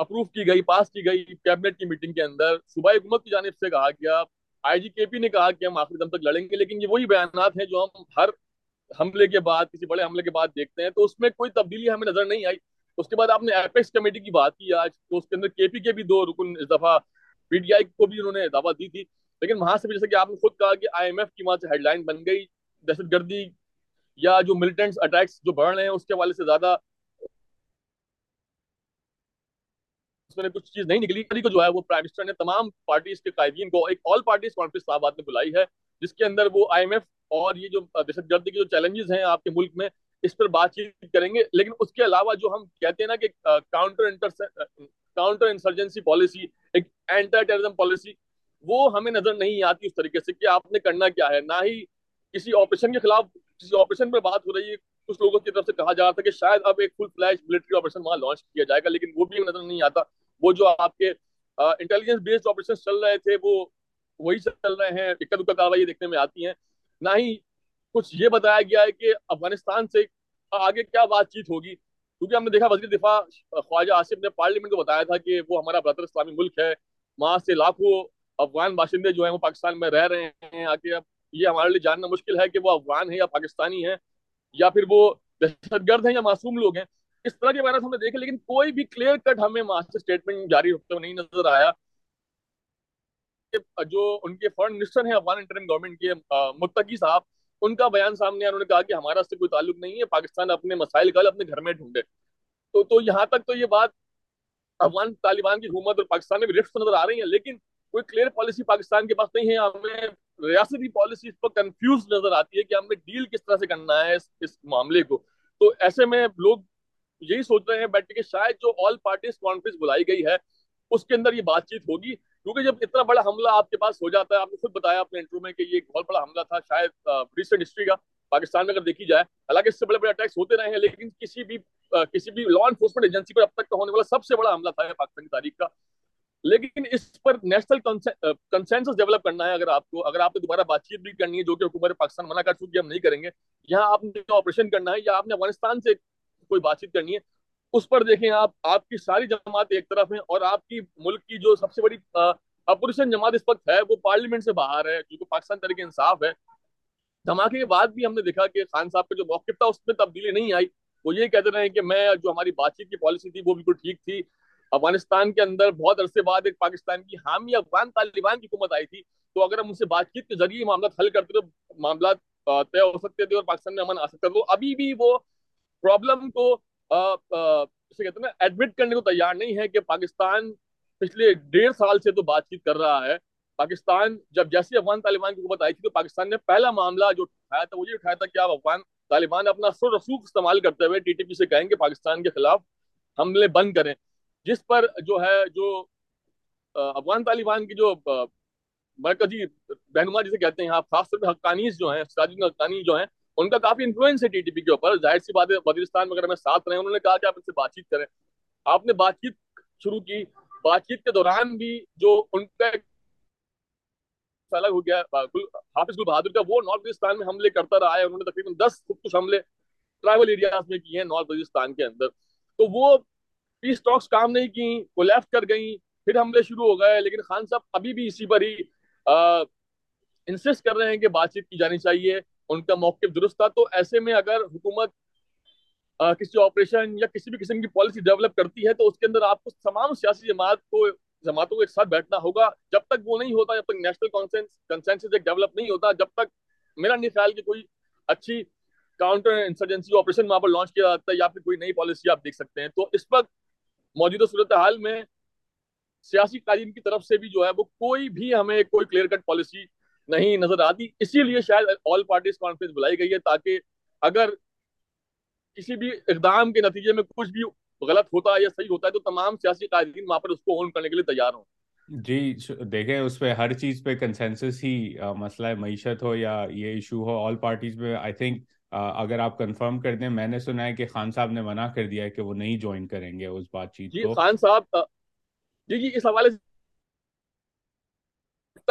اپروف کی گئی پاس کی کی گئی میٹنگ کے اندر صوبائی حکومت کی جانب سے کہا گیا آئی جی کے پی نے کہا کہ ہم آخری دم تک لڑیں گے لیکن یہ وہی بیانات ہیں جو ہم ہر حملے کے بعد کسی بڑے حملے کے بعد دیکھتے ہیں تو اس میں کوئی تبدیلی ہمیں نظر نہیں آئی اس کے بعد آپ نے ایپیکس کمیٹی کی بات کی آج تو اس کے اندر کے پی کے بھی دو رکن اس دفعہ پی ٹی آئی کو بھی انہوں نے دعویٰ دی تھی لیکن وہاں سے بھی جیسے کہ آپ نے خود کہا کہ آئی ایم ایف کی وہاں سے ہیڈ لائن بن گئی دہشت گردی یا جو ملٹنٹس اٹیکس جو بڑھ رہے ہیں اس کے حوالے سے زیادہ اس میں کچھ چیز نہیں نکلی کو جو ہے وہ پرائم منسٹر نے تمام پارٹیز کے قائدین کو ایک all parties conference Islamabad میں بلائی ہے جس کے اندر وہ آئی ایم ایف اور یہ جو دہشت گردی کے جو چیلنجز ہیں آپ کے ملک میں اس پر بات چیت کریں گے لیکن اس کے علاوہ جو ہم کہتے ہیں نا کہ counter inter counter insurgency policy ایک اینٹر ٹیرزم پالیسی وہ ہمیں نظر نہیں آتی اس طریقے سے کہ آپ نے کرنا کیا ہے نہ ہی کسی آپریشن کے خلاف کسی آپریشن پر بات ہو رہی ہے کچھ لوگوں کی طرف سے کہا جا رہا تھا کہ شاید اب ایک فل فلیش ملٹری آپریشن وہاں لانچ کیا جائے گا لیکن وہ بھی ہمیں نظر نہیں آتا وہ جو آپ کے انٹیلیجنس بیسڈ آپریشن چل رہے تھے وہ وہی سے چل رہے ہیں اکا دکا کاروائی دیکھنے میں آتی ہیں نہ ہی کچھ یہ بتایا گیا ہے کہ افغانستان سے آگے کیا بات چیت ہوگی کیونکہ ہم نے دیکھا وزیر دفاع خواجہ آصف نے پارلیمنٹ کو بتایا تھا کہ وہ ہمارا برادر اسلامی ملک ہے وہاں سے لاکھوں افغان باشندے جو ہیں وہ پاکستان میں رہ رہے ہیں آ کے اب یہ ہمارے لیے جاننا مشکل ہے کہ وہ افغان ہیں یا پاکستانی ہیں یا پھر وہ دہشت گرد ہیں یا معصوم لوگ ہیں اس طرح کے وائرس ہم نے دیکھے لیکن کوئی بھی کلیئر کٹ ہمیں وہاں سے اسٹیٹمنٹ جاری ہوتے ہوئے نہیں نظر آیا جو ان کے فرنٹ منسٹر ہیں افغان انٹرم گورنمنٹ کے متقی صاحب ان کا بیان سامنے انہوں نے کہا کہ ہمارا اس سے کوئی تعلق نہیں ہے پاکستان اپنے مسائل کل اپنے گھر میں ڈھونڈے تو تو یہاں تک تو یہ بات افغان طالبان کی حکومت اور پاکستان میں بھی رفٹ نظر آ رہی ہیں لیکن کوئی کلیئر پالیسی پاکستان کے پاس نہیں ہے ہمیں ریاستی پالیسی اس پر کنفیوز نظر آتی ہے کہ ہمیں ڈیل کس طرح سے کرنا ہے اس, اس معاملے کو تو ایسے میں لوگ یہی سوچ رہے ہیں بیٹھے کہ شاید جو آل پارٹیز کانفرنس بلائی گئی ہے اس کے اندر یہ بات چیت ہوگی کیونکہ جب اتنا بڑا حملہ آپ کے پاس ہو جاتا ہے آپ نے خود بتایا اپنے انٹرو میں کہ یہ ایک بہت بڑا حملہ تھا شاید ریسنٹ ہسٹری کا پاکستان میں اگر دیکھی جائے حالانکہ اس سے بڑے بڑے اٹیکس ہوتے رہے ہیں لیکن کسی بھی کسی بھی لا انفورسمنٹ ایجنسی پر اب تک کا ہونے والا سب سے بڑا حملہ تھا پاکستان کی تاریخ کا لیکن اس پر نیشنل ڈیولپ کرنا ہے اگر آپ کو اگر آپ نے دوبارہ بات چیت بھی کرنی ہے جو کہ حکومت پاکستان منع کر چکی ہم نہیں کریں گے یہاں آپ آپ نے نے آپریشن کرنا ہے یا افغانستان سے کوئی بات چیت کرنی ہے اس پر دیکھیں آپ آپ کی ساری جماعت ایک طرف ہیں اور آپ کی ملک کی جو سب سے بڑی اپوزیشن جماعت اس وقت ہے وہ پارلیمنٹ سے باہر ہے جو کہ پاکستان طریقے انصاف ہے دھماکے کے بعد بھی ہم نے دیکھا کہ خان صاحب کا جو موقف تھا اس میں تبدیلی نہیں آئی وہ یہ کہتے رہے کہ میں جو ہماری بات چیت کی پالیسی تھی وہ بالکل ٹھیک تھی افغانستان کے اندر بہت عرصے بعد ایک پاکستان کی حامی افغان طالبان کی حکومت آئی تھی تو اگر ہم سے بات چیت کے ذریعے معاملات حل کرتے تو معاملات طے ہو سکتے تھے اور پاکستان میں امن ابھی بھی وہ پرابلم کو اسے کہتے ہیں ایڈمٹ کرنے کو تیار نہیں ہے کہ پاکستان پچھلے ڈیڑھ سال سے تو بات چیت کر رہا ہے پاکستان جب جیسے افغان طالبان کی حکومت آئی تھی تو پاکستان نے پہلا معاملہ جو اٹھایا تھا وہ یہ اٹھایا تھا کہ آپ افغان طالبان اپنا اثر رسوخ استعمال کرتے ہوئے ٹی ٹی پی سے کہیں کہ پاکستان کے خلاف حملے بند کریں جس پر جو ہے جو افغان طالبان کی جو مرکزی رہنما جسے کہتے ہیں آپ خاص طور پہ حقانی جو ہیں حقانی کافی انفلوئنس ہے ٹی ٹی پی کے اوپر ظاہر سی بات ہے وزیرستان وغیرہ میں ساتھ رہے انہوں نے کہا کہ آپ ان سے بات چیت کریں آپ نے بات چیت شروع کی بات چیت کے دوران بھی جو ان کا ایک سے الگ ہو گیا حافظ گل بہادر کا وہ نارتھ بلوچستان میں حملے کرتا رہا ہے انہوں نے تقریباً دس خود کچھ حملے ٹرائبل ایریاز میں کیے ہیں نارتھ بلوچستان کے اندر تو وہ پیس ٹاکس کام نہیں کی وہ لیفٹ کر گئیں پھر حملے شروع ہو گئے لیکن خان صاحب ابھی بھی اسی پر ہی انسسٹ کر رہے ہیں کہ بات چیت کی جانی چاہیے ان کا موقف درست تھا تو ایسے میں اگر حکومت کسی آپریشن یا کسی بھی قسم کی پالیسی ڈیولپ کرتی ہے تو اس کے اندر آپ کو تمام سیاسی جماعت کو جماعتوں کے ساتھ بیٹھنا ہوگا جب تک وہ نہیں ہوتا جب تک نیشنل کانسنس ایک ڈیولپ نہیں ہوتا جب تک میرا نہیں خیال کہ کوئی اچھی کاؤنٹر انسرجنسی آپریشن وہاں پر لانچ کیا جاتا ہے یا پھر کوئی نئی پالیسی آپ دیکھ سکتے ہیں تو اس وقت موجودہ صورتحال میں سیاسی قائدین کی طرف سے بھی جو ہے وہ کوئی بھی ہمیں کوئی کلیئر کٹ پالیسی نہیں نظر آتی اسی لیے شاید آل پارٹیز کانفرنس بلائی گئی ہے تاکہ اگر کسی بھی اقدام کے نتیجے میں کچھ بھی غلط ہوتا ہے یا صحیح ہوتا ہے تو تمام سیاسی قائدین وہاں پر اس کو کرنے کے لیے تیار ہوں جی دیکھیں اس پہ ہر چیز پہ کنسنسس ہی مسئلہ ہے معیشت ہو یا یہ ایشو ہو آل پارٹیز پہ آئی تھنک اگر آپ کنفرم کر دیں میں نے سنا ہے کہ خان صاحب نے منع کر دیا ہے کہ وہ نہیں جوائن کریں گے اس بات چیت جی، خان صاحب جی جی اس حوالے سے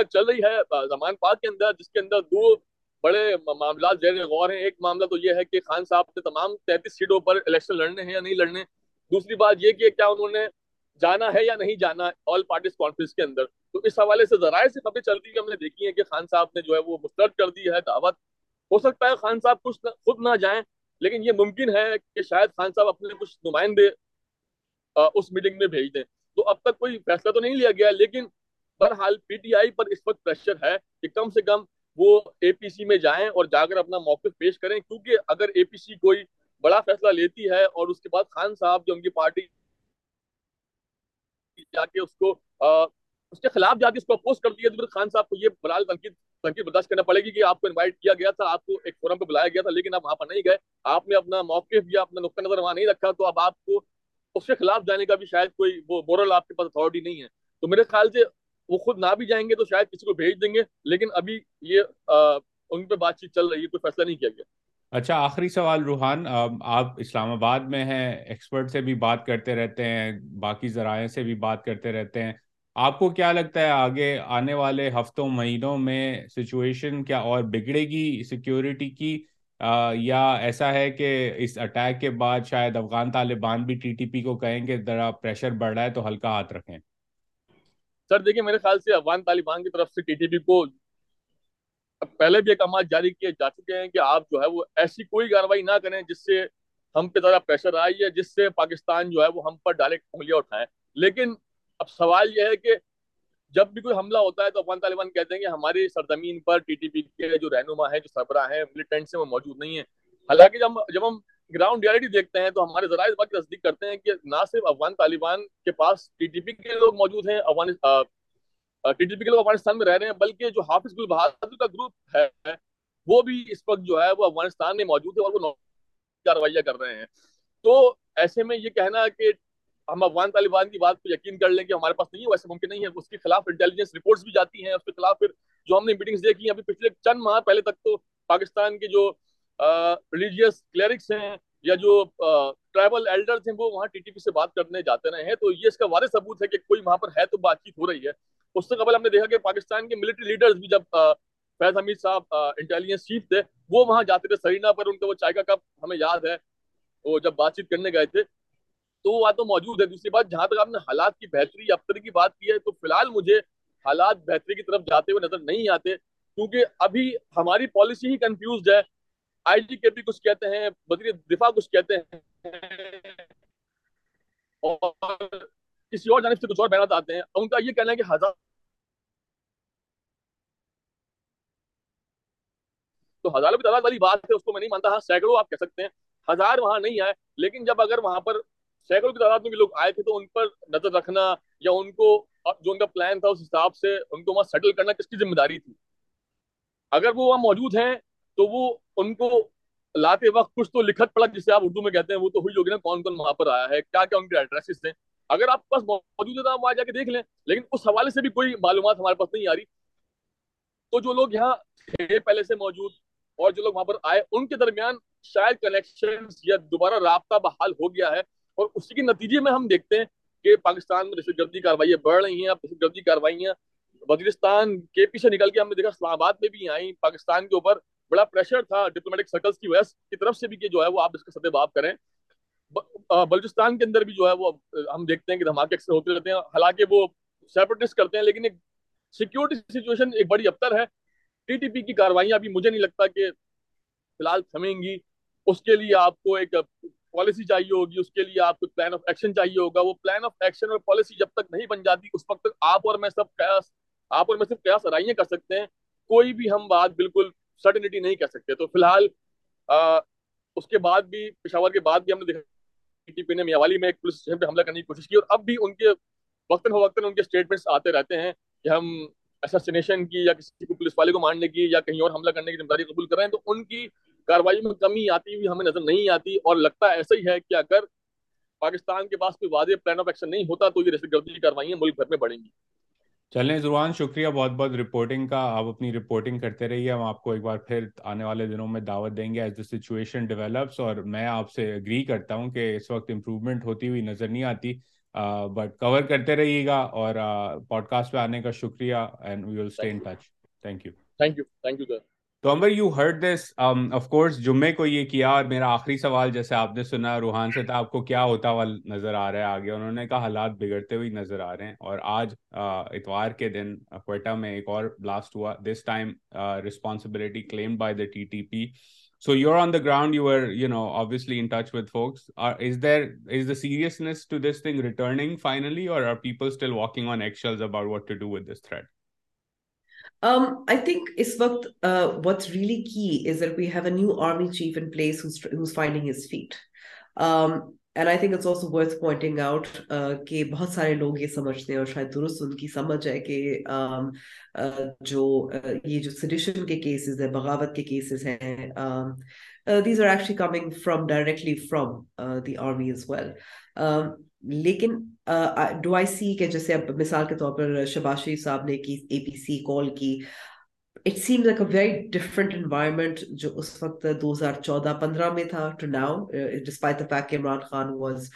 تک چل رہی ہے زمان پاک کے اندر جس کے اندر دو بڑے معاملات غور ہیں ایک معاملہ تو یہ ہے کہ خان صاحب نے تمام تینتیس سیٹوں پر الیکشن لڑنے ہیں یا نہیں لڑنے دوسری بات یہ کہ کیا انہوں نے جانا ہے یا نہیں جانا آل پارٹیز کانفرنس کے اندر تو اس حوالے سے ذرائع سے ہم نے دیکھی کہ خان صاحب نے جو ہے وہ مسترد کر دی ہے دعوت ہو سکتا ہے خان صاحب کچھ خود نہ جائیں لیکن یہ ممکن ہے کہ شاید خان صاحب اپنے کچھ نمائندے اس میٹنگ میں بھیج دیں تو اب تک کوئی فیصلہ تو نہیں لیا گیا لیکن بہرحال پی ٹی آئی پر اس وقت پریشر ہے کہ کم سے کم وہ اے پی سی میں جائیں اور جا کر اپنا موقف پیش کریں کیونکہ اگر اے پی سی کوئی بڑا فیصلہ لیتی ہے اور اس کے بعد خان صاحب جو ان کی پارٹی جا کے اس اس کو کے خلاف جا کے اس کو اپوز کرتی ہے تو پھر خان صاحب کو یہ تنقید تنقید برداشت کرنا پڑے گی کہ آپ کو انوائٹ کیا گیا تھا آپ کو ایک فورم پہ بلایا گیا تھا لیکن آپ وہاں پر نہیں گئے آپ نے اپنا موقف یا اپنا نقطۂ نظر وہاں نہیں رکھا تو اب آپ کو اس کے خلاف جانے کا بھی شاید کوئی وہ مورل آپ کے پاس اتھارٹی نہیں ہے تو میرے خیال سے وہ خود نہ بھی جائیں گے تو شاید کسی کو بھیج دیں گے لیکن ابھی یہ ان پہ بات چیت چل رہی ہے کوئی فیصلہ نہیں کیا گیا اچھا آخری سوال روحان آپ اسلام آباد میں ہیں ایکسپرٹ سے بھی بات کرتے رہتے ہیں باقی ذرائع سے بھی بات کرتے رہتے ہیں آپ کو کیا لگتا ہے آگے آنے والے ہفتوں مہینوں میں سچویشن کیا اور بگڑے گی سیکیورٹی کی یا ایسا ہے کہ اس اٹیک کے بعد شاید افغان طالبان بھی ٹی ٹی پی کو کہیں کہ ذرا پریشر بڑھ رہا ہے تو ہلکا ہاتھ رکھیں سر دیکھیں میرے خیال سے افغان طالبان کی طرف سے ٹی ٹی پی کو پہلے بھی ایک جاری کیے جا چکے ہیں کہ آپ جو ہے وہ ایسی کوئی کاروائی نہ کریں جس سے ہم پہ زیادہ پریشر آئی ہے جس سے پاکستان جو ہے وہ ہم پر ڈائریکٹ اٹھائیں لیکن اب سوال یہ ہے کہ جب بھی کوئی حملہ ہوتا ہے تو افغان طالبان کہتے ہیں کہ ہماری سرزمین پر ٹی ٹی پی کے جو رہنما ہیں جو سربراہ ہیں ملیٹنٹس ہیں وہ موجود نہیں ہیں حالانکہ جب ہم گراؤنڈ ریالٹی دیکھتے ہیں تو ہمارے ذرائع اس بات کی تصدیق کرتے ہیں کہ نہ صرف افغان طالبان کے پاس ٹی ٹی پی کے لوگ موجود ہیں افغان ٹی پی کے لوگ افغانستان میں رہ رہے ہیں بلکہ جو حافظ گل بہادر کا گروپ ہے وہ بھی اس وقت جو ہے وہ افغانستان میں موجود ہے اور وہ کر رہے ہیں تو ایسے میں یہ کہنا کہ ہم افغان طالبان کی بات پہ یقین کر لیں کہ ہمارے پاس نہیں ہے ویسے ممکن نہیں ہے اس کے خلاف انٹیلیجنس رپورٹس بھی جاتی ہیں اس کے خلاف پھر جو ہم نے میٹنگس دیکھی ہیں ابھی پچھلے چند ماہ پہلے تک تو پاکستان کے جو ریلیجیس کلیرکس ہیں یا جو ٹرائبل ایلڈرس ہیں وہ وہاں ٹی ٹی پی سے بات کرنے جاتے رہے ہیں تو یہ اس کا واضح ثبوت ہے کہ کوئی وہاں پر ہے تو بات چیت ہو رہی ہے اس سے قبل ہم نے دیکھا کہ پاکستان کے ملٹری لیڈرز بھی جب فیض حمید صاحب انٹیلیجنس چیف تھے وہ وہاں جاتے تھے سرینا پر ان کا وہ چائے کا کپ ہمیں یاد ہے وہ جب بات چیت کرنے گئے تھے تو وہ بات تو موجود ہے دوسری بات جہاں تک آپ نے حالات کی بہتری یا افطر کی بات کی ہے تو فی الحال مجھے حالات بہتری کی طرف جاتے ہوئے نظر نہیں آتے کیونکہ ابھی ہماری پالیسی ہی کنفیوزڈ ہے آئی جی کے بھی کچھ کہتے ہیں وزیر دفاع کچھ کہتے ہیں اور کسی اور جانب سے کچھ اور بیانات آتے ہیں ان کا یہ کہنا ہے کہ ہزار تو تعداد والی بات ہے اس کو میں نہیں مانتا ہاں سینکڑوں آپ کہہ سکتے ہیں ہزار وہاں نہیں آئے لیکن جب اگر وہاں پر سینکڑوں کی تعداد میں بھی لوگ آئے تھے تو ان پر نظر رکھنا یا ان کو جو ان کا پلان تھا اس حساب سے ان کو وہاں سیٹل کرنا کس کی ذمہ داری تھی اگر وہ وہاں موجود ہیں تو وہ ان کو لاتے وقت کچھ تو لکھت پڑا جسے آپ اردو میں کہتے ہیں وہ تو ہوئی ہوگی نا کون کون وہاں پر آیا ہے کیا کیا ان کے ایڈریسز تھے اگر آپ پاس موجود ہے تو جا کے دیکھ لیں لیکن اس حوالے سے بھی کوئی معلومات ہمارے پاس نہیں آ رہی تو جو لوگ یہاں تھے پہلے سے موجود اور جو لوگ وہاں پر آئے ان کے درمیان شاید کنیکشن یا دوبارہ رابطہ بحال ہو گیا ہے اور اسی کے نتیجے میں ہم دیکھتے ہیں کہ پاکستان میں دہشت گردی کاروائیاں بڑھ رہی ہیں دہشت گردی کاروائیاں وزیرستان کے پیچھے نکل کے ہم نے دیکھا اسلام آباد میں بھی آئیں پاکستان کے اوپر بڑا پریشر تھا ڈپلومیٹک سرکلس کی وجہ کی طرف سے بھی کہ جو ہے وہ آپ اس کا سطح باب کریں بلوچستان کے اندر بھی جو ہے وہ ہم دیکھتے ہیں کہ دھماکے اکثر ہوتے رہتے ہیں حالانکہ وہ سیپریٹس کرتے ہیں لیکن ایک سیکیورٹی سچویشن ایک بڑی ابتر ہے ٹی ٹی پی کی کاروائیاں ابھی مجھے نہیں لگتا کہ فی الحال تھمیں گی اس کے لیے آپ کو ایک پالیسی چاہیے ہوگی اس کے لیے آپ کو پلان آف ایکشن چاہیے ہوگا وہ پلان آف ایکشن اور پالیسی جب تک نہیں بن جاتی اس وقت آپ اور میں سب قیاس آپ اور میں صرف قیاس ارائیاں کر سکتے ہیں کوئی بھی ہم بات بالکل سرٹنٹی نہیں کر سکتے تو فی الحال اس کے بعد بھی پشاور کے بعد بھی ہم نے دیکھا ٹی پی نے میاوالی میں ایک پولیس اسٹیشن پہ حملہ کرنے کی کوشش کی اور اب بھی ان کے وقتاً وقتاً ان کے اسٹیٹمنٹس آتے رہتے ہیں کہ ہم اسسینیشن کی یا کسی کو پولیس والے کو مارنے کی یا کہیں اور حملہ کرنے کی ذمہ داری قبول کر رہے ہیں تو ان کی کاروائی میں کمی آتی ہوئی ہمیں نظر نہیں آتی اور لگتا ایسا ہی ہے کہ اگر پاکستان کے پاس کوئی واضح پلان آف ایکشن نہیں ہوتا تو یہ دہشت گردی کاروائیاں ملک بھر میں بڑھیں گی چلیں زروان شکریہ بہت بہت رپورٹنگ کا آپ اپنی رپورٹنگ کرتے رہیے ہم آپ کو ایک بار پھر آنے والے دنوں میں دعوت دیں گے ایز دا سچویشن ڈیولپس اور میں آپ سے اگری کرتا ہوں کہ اس وقت امپروومنٹ ہوتی ہوئی نظر نہیں آتی بٹ کور کرتے رہیے گا اور پوڈ کاسٹ پہ آنے کا شکریہ and we will stay in touch thank thank thank you you you sir تو Amber you heard this of course جمعے کو یہ کیا اور میرا آخری سوال جیسے آپ نے سنا روحان سے تھا آپ کو کیا ہوتا ہوا نظر آ رہا ہے آگے انہوں نے کہا حالات بگڑتے ہوئے نظر آ رہے ہیں اور آج اتوار کے دن کوئٹا میں ایک اور بلاسٹ ہوا this time responsibility claim by the T T P so you are on the ground you are you know obviously in touch with folks is the seriousness to this thing returning finally اور people still walking on about to do this بہت سارے لوگ یہ سمجھتے ہیں اور شاید درست ان کی سمجھ ہے کہ بغاوت کے کیسز ہیں army as well do I see کہ جیسے اب مثال کے طور پر شباز شریف صاحب نے کی اے پی سی کال کی it seem like a very different environment جو اس وقت دو ہزار چودہ پندرہ میں تھا to now despite the fact Imran Khan was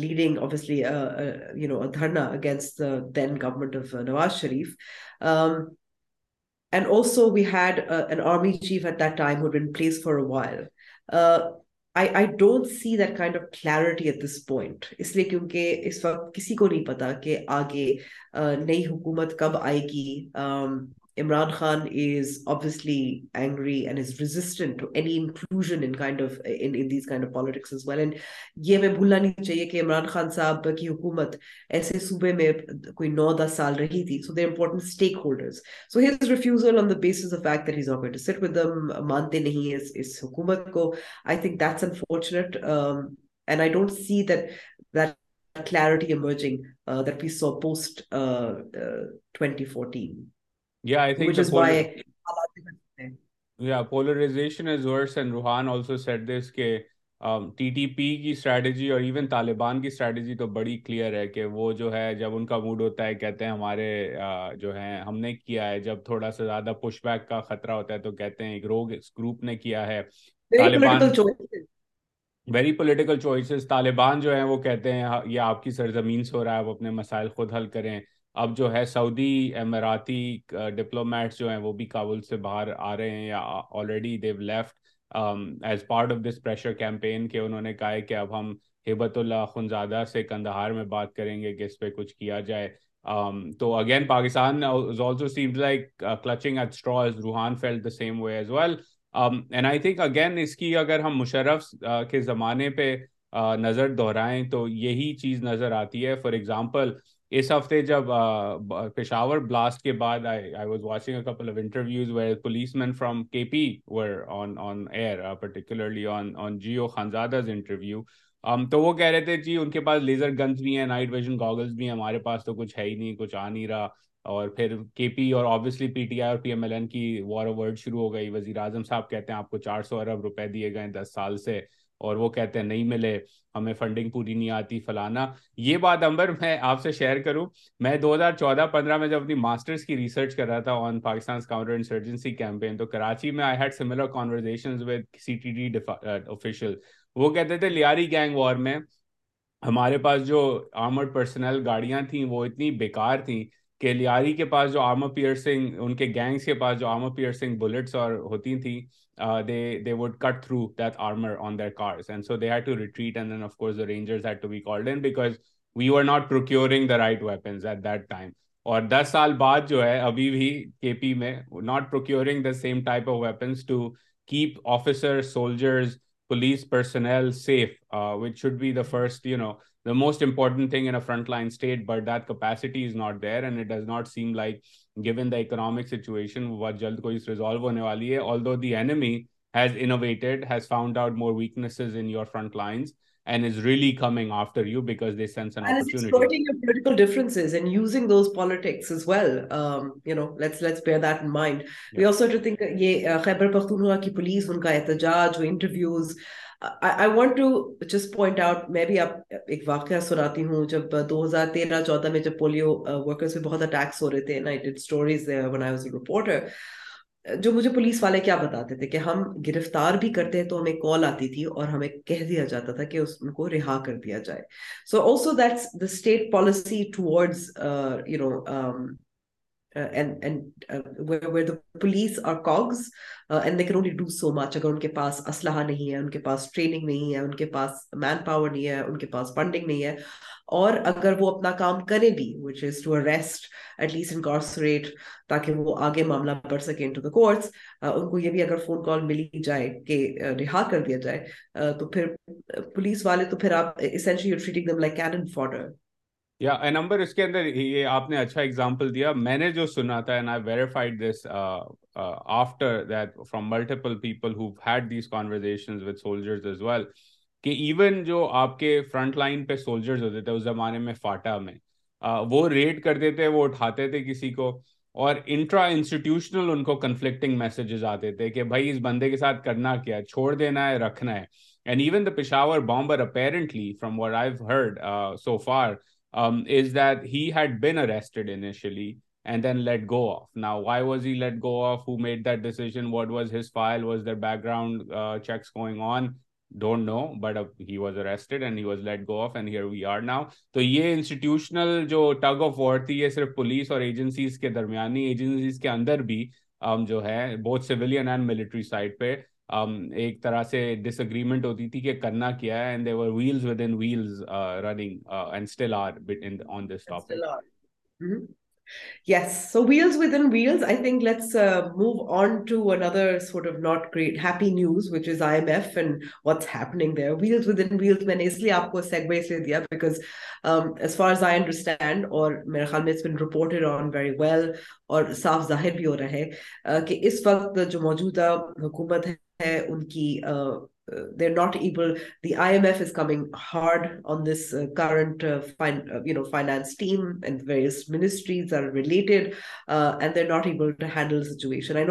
leading obviously you know dharna against then government of Nawaz Sharif and also we had an army chief at that time been place for while I don't see that kind of clarity at this point اس لیے کیونکہ اس وقت کسی کو نہیں پتا کہ آگے نئی حکومت کب آئے گی Imran Khan is obviously angry and is resistant to any inclusion in kind of in, in these kind of politics as well. And ye mein bhulna nahi chahiye ki Imran Khan saab ki hukumat aise sube mein koi 9-10 saal rahi thi. So they're important stakeholders. So his refusal on the basis of the fact that he's not going to sit with them, mante nahi is, is hukumat ko, I think that's unfortunate. Um, and I don't see that that clarity emerging uh, that we saw post uh, uh, 2014. Yeah, Yeah, I think which is is polar- why. polarization worse, and Ruhan also said this کی strategy اور even Taliban کی strategy تو بڑی clear ہے کہ وہ جو ہے جب ان کا موڈ ہوتا ہے کہتے ہیں ہمارے جو ہیں ہم نے کیا ہے جب تھوڑا سا زیادہ پش بیک کا خطرہ ہوتا ہے تو کہتے ہیں ایک روگ گروپ نے کیا ہے Taliban very political choices Taliban جو ہیں وہ کہتے ہیں یہ آپ کی سرزمین سے ہو رہا ہے وہ اپنے مسائل خود حل کریں اب جو ہے سعودی امیراتی ڈپلومیٹس جو ہیں وہ بھی کابل سے باہر آ رہے ہیں یا already they've left as part of this pressure campaign کے انہوں نے کہا ہے کہ اب ہم ہبت اللہ خنزادہ سے کندہار میں بات کریں گے کہ اس پہ کچھ کیا جائے تو again Pakistan clutching at Rohan feel the same way as well and I think again اس کی اگر ہم مشرف کے زمانے پہ نظر دہرائیں تو یہی چیز نظر آتی ہے فار ایگزامپل اس ہفتے جب پشاور بلاسٹ کے بعد پرٹیکولرلی جیو خانزادہ انٹرویو تو وہ کہہ رہے تھے جی ان کے پاس لیزر گنز بھی ہیں نائٹ ویژن گاگلس بھی ہیں ہمارے پاس تو کچھ ہے ہی نہیں کچھ آ نہیں رہا اور پھر کے پی اور آبویسلی پی ٹی آئی اور پی ایم ایل این کی وار ورڈ شروع ہو گئی وزیر اعظم صاحب کہتے ہیں آپ کو چار سو ارب روپئے دیے گئے دس سال سے اور وہ کہتے ہیں نہیں ملے ہمیں فنڈنگ پوری نہیں آتی فلانا یہ بات امبر میں آپ سے شیئر کروں میں دو ہزار چودہ پندرہ میں جب اپنی ماسٹرز کی ریسرچ کر رہا تھا on Pakistan counter insurgency campaign تو کراچی میں I head C T D وہ کہتے تھے لیاری گینگ وار میں ہمارے پاس جو آرمڈ پرسنل گاڑیاں تھیں وہ اتنی بیکار تھیں کہ لیاری کے پاس جو آرما پیئر سنگھ ان کے گینگس کے پاس جو آرما پیئر سنگھ بلٹس اور ہوتی تھیں they they would cut through that armour on their cars and so they'd to retreat because we are not procuring the right weapons at that time اور دس سال بعد جو ہے ابھی بھی کے پی میں not procuring the same type of weapons to keep officer soldiers police personnel safe which should be the first you know the most important thing in a frontline state, but that capacity is not there. And it does not seem like, given the economic situation, what jald ko is resolve hone wali hai, although the enemy has innovated, has found out more weaknesses in your front lines, and is really coming after you because they sense an and opportunity. And exploiting your political differences and using those politics as well. Um, you know, let's let's bear that in mind. Yeah. We also have to think that ye, uh, ki police, unka itajaj, interviews, I want to point out میں بھی آپ ایک واقعہ سناتی ہوں جب دو ہزار تیرہ چودہ میں جب پولیو پہ بہت اٹیکس ہو رہے تھے stories when I was reporter جو مجھے پولیس والے کیا بتاتے تھے کہ ہم گرفتار بھی کرتے ہیں تو ہمیں کال آتی تھی اور ہمیں کہہ دیا جاتا تھا کہ اس کو رہا کر دیا جائے so also that's the state policy towards you know بھی وہ آگے معاملہ بڑھ سکے ان کو یہ بھی اگر فون کال ملی جائے کہ رہا کر دیا جائے تو پھر پولیس والے تو یا نمبر اس کے اندر یہ آپ نے اچھا ایگزامپل دیا میں نے جو سنا تھا and I verified this after that from multiple people who had these conversation with soldiers as well کہ ایون جو آپ کے فرنٹ لائن پہ سولجرز ہوتے تھے اس زمانے میں فاٹا میں uh, وہ ریڈ کرتے تھے وہ اٹھاتے تھے کسی کو اور انٹرا انسٹیٹیوشنل ان کو کنفلکٹنگ میسیجز آتے تھے کہ بھائی اس بندے کے ساتھ کرنا کیا ہے چھوڑ دینا ہے رکھنا ہے and even the Peshawar bomber apparently from what I heard so far now um, تو uh, uh, یہ انسٹیٹیوشنل جو ٹگ آف وار تھی یہ صرف پولیس اور ایجنسیز کے درمیانی ایجنسیز کے اندر بھی um, جو ہے بہت سیویلین اینڈ ملٹری سائڈ پہ Um, ایک طرح سے ڈس اگریمنٹ ہوتی تھی کہ کرنا کیا ہے and and they're wheels wheels within running still are on this topic میں میں نے اس لیے آپ کو دیا اور اور میرے خیال صاف ظاہر بھی ہو رہا ہے کہ اس وقت جو موجودہ حکومت ہے incapable the I M F is coming hard on دسٹریز not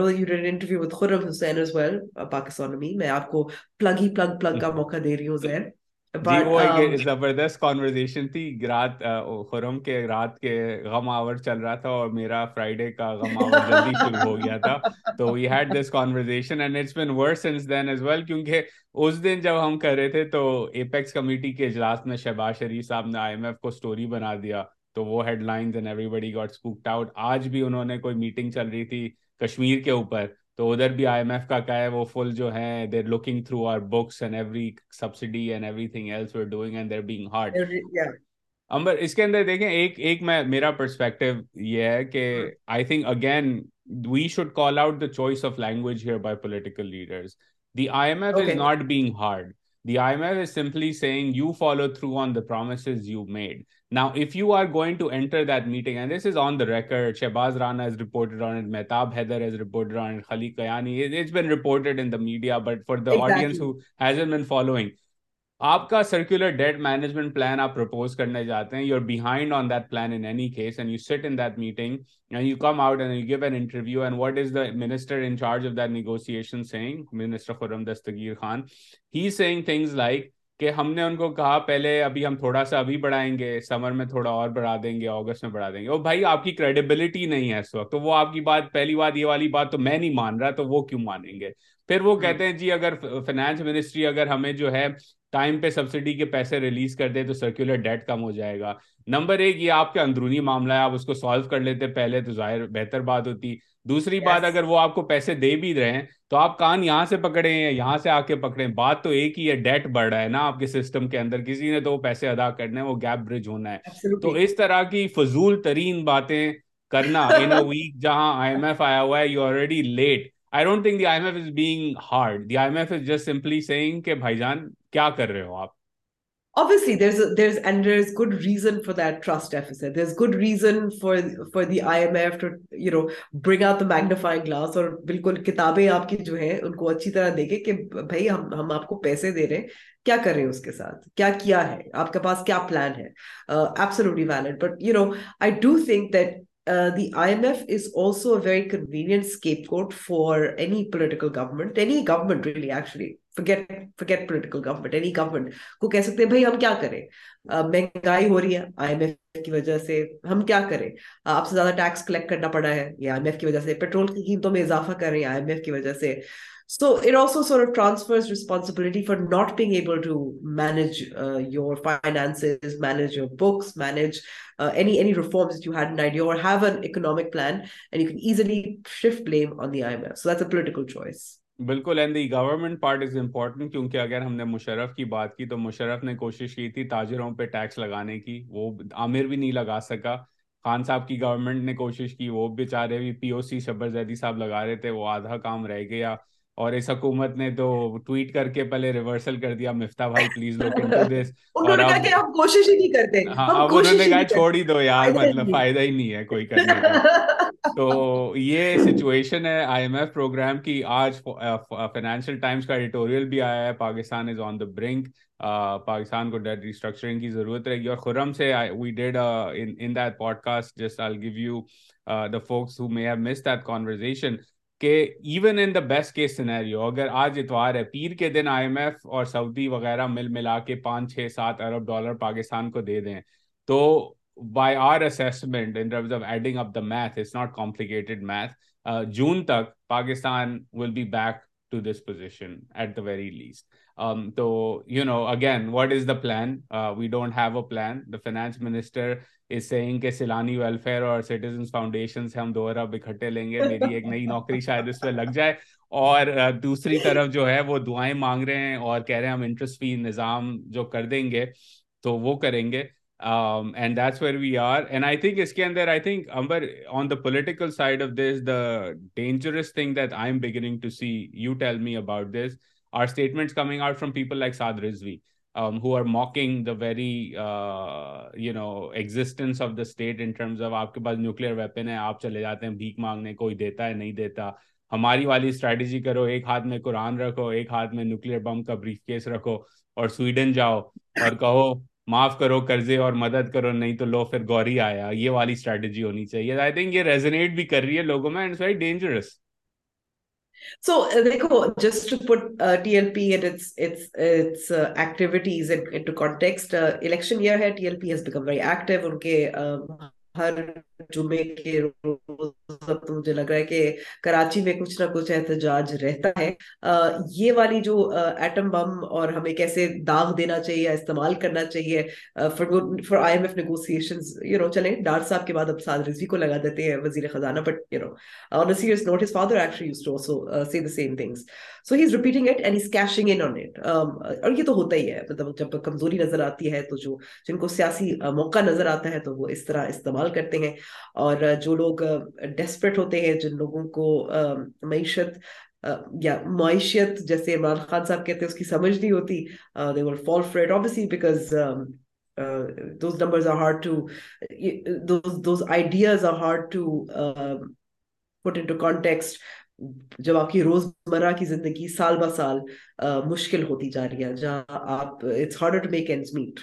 ایبلمی میں آپ کو پلگ ہی پلگ پلگ کا موقع دے رہی ہوں زیر جی، وہ um, زب کانورزیشن تھی رات خرم کے رات کے غم آور چل رہا تھا اور میرا فرائیڈے کا غم آور جلدی شروع ہو گیا تھا تو we had this conversation and it's been worse since then as well کیونکہ اس دن جب ہم کر رہے تھے تو اے کمیٹی کے اجلاس میں شہباز شریف صاحب نے آئی ایم ایف کو سٹوری بنا دیا تو وہ headlines and everybody got out آج بھی انہوں نے کوئی میٹنگ چل رہی تھی کشمیر کے اوپر تو ادھر بھی آئی ایم ایف کا کہا ہے وہ فل جو ہے looking through our books and and every every subsidy thing else doing and there being hard Amber اس کے اندر دیکھیں ایک ایک میں میرا پرسپیکٹو یہ ہے کہ I think again we should call out the choice of language here by political leaders the I M F is not being hard the I M is simply saying you follow through on the promises you made now if you are going to enter that meeting and this is on the record Shahbaz Rana is reported on or Mehtab Haider is reported on Khaleeq قیاز been reported in the media but for the audience been following آپ کا circular debt management plan آپ propose کرنے جاتے ہیں you are behind on that plan in any case and you sat in that meeting and you come out and you gave an interview and what is the minister in charge of that negotiation saying minister Khurram Dastgir Khan he saying things like کہ ہم نے ان کو کہا پہلے ابھی ہم تھوڑا سا ابھی بڑھائیں گے سمر میں تھوڑا اور بڑھا دیں گے اگست میں بڑھا دیں گے اور بھائی آپ کی کریڈیبلٹی نہیں ہے اس وقت تو وہ آپ کی بات پہلی بات یہ والی بات تو میں نہیں مان رہا تو وہ کیوں مانیں گے پھر وہ کہتے ہیں جی اگر فائنانس منسٹری اگر ہمیں جو ہے ٹائم پہ سبسڈی کے پیسے ریلیز دے تو سرکولر ڈیٹ کم ہو جائے گا نمبر ایک یہ آپ کا اندرونی معاملہ ہے آپ اس کو سالو کر لیتے پہلے تو ظاہر بہتر بات ہوتی دوسری دوسری بات اگر وہ آپ کو پیسے دے بھی رہے ہیں تو آپ کان یہاں سے پکڑے ہیں یہاں سے آ کے پکڑے بات تو ایک ہی ہے ڈیٹ بڑھ رہا ہے نا آپ کے سسٹم کے اندر کسی نے تو وہ پیسے ادا کرنے ہیں وہ گیپ برج ہونا ہے تو اس طرح کی فضول ترین باتیں کرنا ویک (laughs) جہاں آئی ایم ایف آیا ہوا ہے you already late I don't think the I M F is being hard the I M F is just simply saying کہ بھائی جان کیا کر رہے ہو آپ Obviously, there's, a, there's, and there's good reason for that trust deficit. There's good reason for, for the IMF to, you know, bring out the magnifying glass or bilkul kitabe aap ki jo hai, unko achi tarah deke ke bhai, hum, hum aapko paise de rehen, kya kar rehen uske saath? Kya kiya hai? Aapka paas kya plan hai? Uh, absolutely valid. But, you know, I do think that کہہ سکتے ہیں بھائی ہم کیا کریں مہنگائی ہو رہی ہے آئی ایم ایف کی وجہ سے ہم کیا کریں آپ سے زیادہ ٹیکس کلیکٹ کرنا پڑا ہے پیٹرول کی قیمتوں میں اضافہ کر رہے ہیں آئی ایم ایف کی وجہ سے So it also sort of transfers responsibility for not being able to manage uh, your finances, manage your books, manage uh, any any reforms that you had in idea or have an economic plan and you can easily shift blame on the IMF. So that's a political choice. بالکل and the government part is important کیونکہ اگر ہم نے مشرف کی بات کی تو مشرف نے کوشش کی تھی تاجروں پہ ٹیکس لگانے کی وہ عامر بھی نہیں لگا سکا خان صاحب کی گورنمنٹ نے کوشش کی وہ بیچارے بھی پی او سی شبر زیدی صاحب لگا رہے تھے وہ آدھا کام رہ گیا اور اس حکومت نے تو ٹویٹ کر کے پہلے ریورسل کر دیا مفتا بھائی پلیز لوک انٹو دس انہوں نے کہا کہ آپ کوشش ہی نہیں کرتے ہاں اب انہوں نے کہا چھوڑ ہی دو یار مطلب فائدہ ہی نہیں ہے کوئی کرنے کا (laughs) تو یہ سچویشن ہے آئی ایم ایف پروگرام کی آج فائنینشیل ٹائمز کا ایڈیٹوریل بھی آیا ہے پاکستان از آن دا برنک پاکستان کو ڈیٹ ریسٹرکچرنگ کی ضرورت رہے گی اور خرم سے we did in that podcast just I give you the focus who may have miss that conversation کہ even in the best case scenario اگر آج اتوار ہے پیر کے دن آئی ایم ایف اور سعودی وغیرہ مل ملا کے پانچ چھ سات ارب ڈالر پاکستان کو دے دیں تو by our assessment of adding up the math is not complicated math جون تک Pakistan will be back to this position at the very least Um, so, you know, again, تو you know again what is the plan we don't have a plan finance minister کے Saylani welfare اور ہم دو ارب اکٹھے لیں گے میری ایک نئی نوکری شاید اس پہ لگ جائے اور دوسری طرف جو ہے وہ دعائیں مانگ رہے ہیں اور کہہ رہے ہیں ہم انٹرسٹ فی نظام جو کر دیں گے تو وہ کریں گے and there we are and I think اس کے اندر I think Amber on the political side of this the dangerous thing آئینگ about this are statements coming out from people like Saad Rizvi, um, who are mocking the very uh, you know existence of the state in terms of آپ کے پاس nuclear weapon ہے آپ چلے جاتے ہیں بھیک مانگنے کوئی دیتا ہے نہیں دیتا ہماری والی اسٹریٹجی کرو ایک ہاتھ میں قرآن رکھو ایک ہاتھ میں نیوکلیر بم کا بریف کیس رکھو اور سویڈن جاؤ اور کہو معاف کرو قرضے اور مدد کرو نہیں تو لو پھر گوری آیا یہ والی اسٹریٹجی ہونی چاہیے آئی تھنک یہ ریزنیٹ بھی کر رہی ہے لوگوں میں اینڈ ویری ڈینجرس سو دیکھو just to put T L پیٹسٹیز election ہر جمعے کے روز اب تو مجھے لگ رہا ہے کہ کراچی میں کچھ نہ کچھ احتجاج رہتا ہے یہ والی جو ایٹم بم اور ہمیں کیسے داغ دینا چاہیے استعمال کرنا چاہیے for I M F negotiation you know چلیں ڈار صاحب کے بعد اب ساد رضوی کو لگا دیتے ہیں وزیر خزانہ but you know on serious note his father actually used to also say the same things so he is repeating it and is cashing in on it اور یہ تو ہوتا ہی ہے مطلب جب کمزوری نظر آتی ہے تو جو جن کو سیاسی موقع نظر آتا ہے تو وہ اس طرح استعمال استعمال کرتے ہیں اور جو لوگ ڈیسپریٹ ہوتے ہیں جن لوگوں کو معیشت یا معیشت جیسے عمران خان صاحب کہتے ہیں اس کی سمجھ نہیں ہوتی they will fall for it obviously because those numbers are hard to those those ideas are hard to put into context جب آپ کی روز مرہ کی زندگی سال بہ سال مشکل ہوتی جا رہی ہے جہاں آپ it's harder to make end meet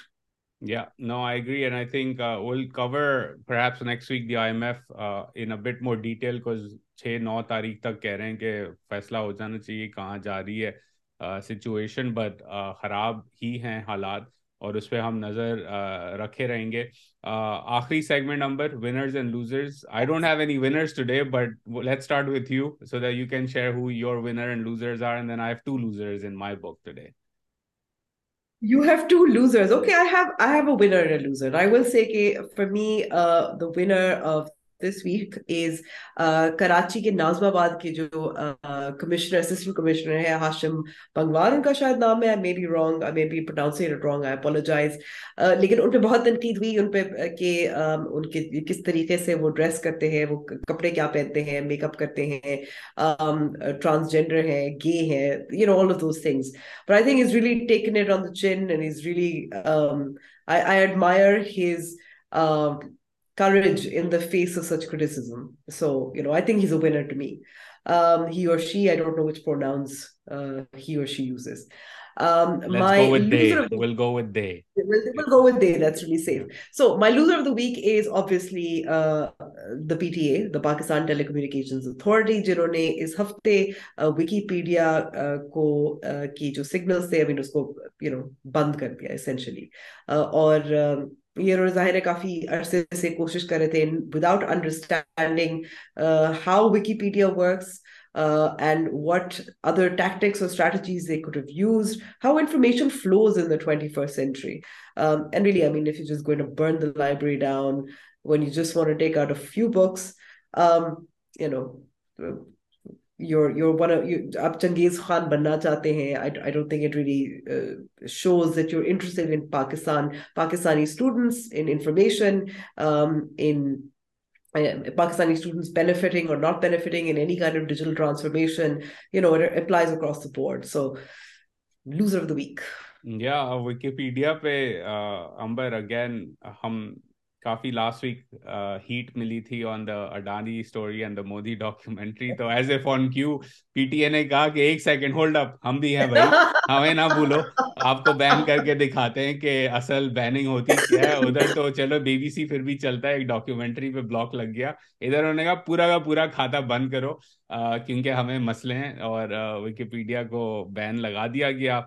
Yeah, no, I I agree. And think uh, we'll cover perhaps next week the IMF uh, in a bit more detail because 6 9 تاریخ تک کہہ رہے ہیں کہ فیصلہ ہو جانا چاہیے کہاں جا رہی ہے سچویشن بٹ خراب ہی ہیں حالات اور اس پہ ہم نظر رکھے رہیں گے آخری segment number winners and losers I don't have any winners today but let start with you so that you can share who your winner and losers are and then I have two losers in my book today you have two losers me the winner Karachi کے norms آباد کے جو طریقے سے وہ dress کرتے ہیں وہ کپڑے کیا پہنتے ہیں میک اپ کرتے ہیں ٹرانسجینڈر ہیں گے ہیں وکیپیڈیا بند کر دیا اور ظاہر ہے کافی عرصے سے کوشش کر رہے تھے how Wikipedia the library down your your one آپ چنگیز خان بننا چاہتے ہیں shows that you interested in Pakistan Pakistani students in information in Pakistani students benefiting اور not benefiting in any kind of digital transformation you know applies across the board so loser of the week یا Wikipedia پہ Amber again ہم کافی last week heat ملی تھی on the Adani story and the Modi documentary تو as a phone Q P T A نے کہا کہ ایک سیکنڈ ہولڈ اپ ہم بھی ہیں بھائی ہمیں نہ بھولو آپ کو بین کر کے دکھاتے ہیں کہ اصل بیننگ ہوتی کیا ہے ادھر تو چلو بی بی سی پھر بھی چلتا ہے ایک ڈاکیومینٹری پہ بلاک لگ گیا ادھر انہوں نے کہا پورا کا پورا کھاتا بند کرو کیونکہ ہمیں مسئلے ہیں اور وکیپیڈیا کو بین لگا دیا گیا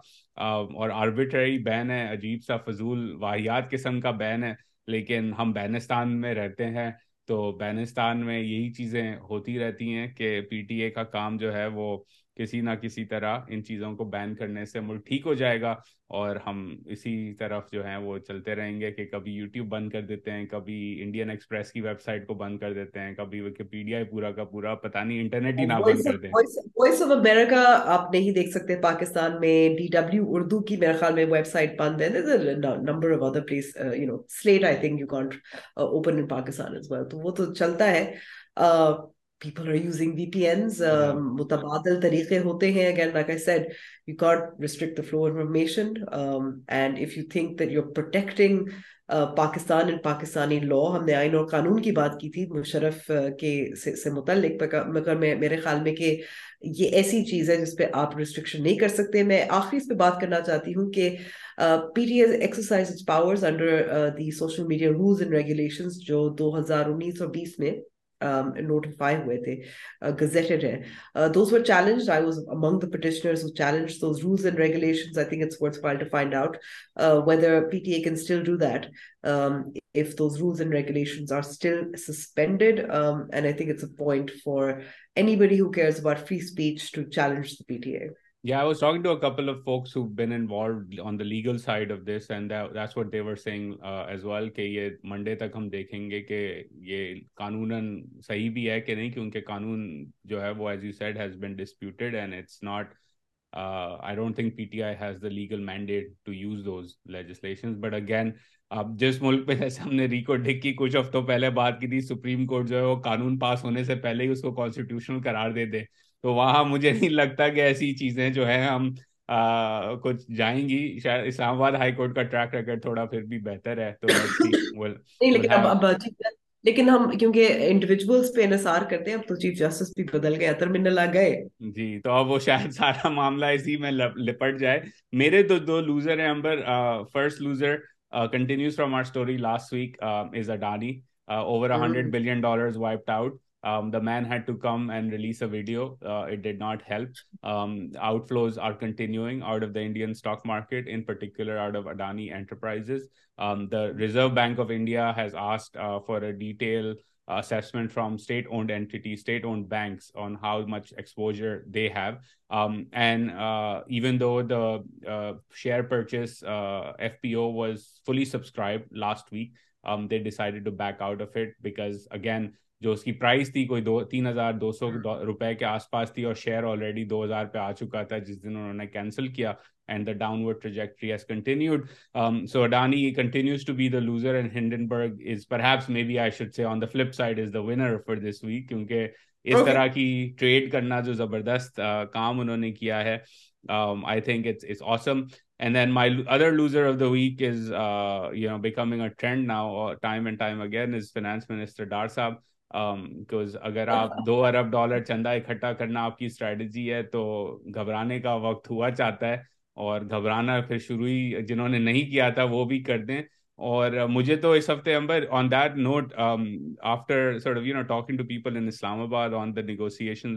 اور آربیٹری بین ہے عجیب سا فضول واحد قسم کا بین ہے لیکن ہم بینستان میں رہتے ہیں تو بینستان میں یہی چیزیں ہوتی رہتی ہیں کہ پی ٹی اے کا کام جو ہے وہ کسی نہ کسی طرح ان چیزوں کو بین کرنے سے ملک ٹھیک ہو جائے گا اور ہم اسی طرف جو ہیں وہ چلتے رہیں گے کہ کبھی یوٹیوب بند کر دیتے ہیں کبھی انڈین ایکسپریس کی ویب سائٹ کو بند کر دیتے ہیں کبھی وکیپیڈیا پورا کا پورا پتہ نہیں انٹرنیٹ ہی نہ بند کر دیں وائس آف امریکہ آپ نہیں دیکھ سکتے پاکستان میں ڈی ڈبلیو اردو کی میرے خیال میں ویب سائٹ بند ہے number of other places you know Slate I think you can't open in Pakistan as well تو وہ تو چلتا ہے uh, people are using V P Ns متبادل طریقے ہوتے ہیں again like I said you can't restrict the flow information and if you think that you are protecting Pakistan and Pakistani law ہم نے آئین اور قانون کی بات کی تھی مشرف کے سے متعلق مگر میں میرے خیال میں کہ یہ ایسی چیز ہے جس پہ آپ ریسٹرکشن نہیں کر سکتے میں آخری اس پہ بات کرنا چاہتی ہوں کہ P T A exercise powers under the social media rules and regulations جو دو ہزار انیس اور بیس میں نوٹیفائی ہوئے تھے گزیٹڈ ہیں those were challenge I was among the petitioners were challenge those rules and regulations I think it's worthwhile to find out whether P T A can still do that if those rules and regulations are still suspended and I think it's a point for anybody who cares about free speech to challenge the P T A Yeah, I was talking to a couple of of folks who've been involved on the legal side this, and that, that's what they were saying uh, as well legal mandates but again اب جس ملک پہ جیسے ہم نے Rico ڈک کی کچھ ہفتوں پہلے بات کی تھی سپریم کورٹ جو ہے وہ قانون پاس ہونے سے پہلے ہی اس کو کانسٹیٹیوشنل قرار دے دے تو وہاں مجھے نہیں لگتا کہ ایسی چیزیں جو ہیں ہم کچھ جائیں گی شاید اسلام آباد ہائی کورٹ کا ٹریک ریکارڈ تھوڑا پھر بھی بہتر ہے تو (laughs) لیکن ہم کیونکہ انڈیویجولس پہ انحصار کرتے ہیں اب تو چیف جسٹس بھی بدل گئے ٹرمینل آ گئے جی تو اب وہ شاید سارا معاملہ اسی میں لپٹ جائے میرے تو دو لوزر ہیں Amber first loser continues from our story last week is Adani over hundred billion dollars wiped out the man had to come and release a video it did not help outflows out of the Indian stock market Adani Enterprise Reserve Bank of India has asked for details from state banks they he share purchase F P O was fully subscribed last week decided to back out offers again جو اس کی price تھی کوئی دو تین ہزار دو سو ہاں۔ روپے کے آس پاس تھی اور شیئر آلریڈی دو ہزار پہ آ چکا تھا جس دن انہوں نے کینسل کیا and the downward trajectory has continued so Adani continues to be the loser and Hindenburg is perhaps maybe I should say on the flip side is the winner for this week کیونکہ اس طرح کی trade کرنا جو زبردست uh, کام انہوں نے کیا ہے I think it's it's awesome and then my other loser of the week is you know becoming a trend now time and time again is finance minister Dar sahib اگر (laughs) آپ دو ارب dollar چندہ اکٹھا کرنا آپ کی اسٹریٹجی ہے تو گھبرانے کا وقت ہوا چاہتا ہے اور گھبرانا پھر شروع ہی جنہوں نے نہیں کیا تھا وہ بھی کر دیں اور مجھے تو اس ہفتے Amber on that note after talking to people in Islamabad on the negotiation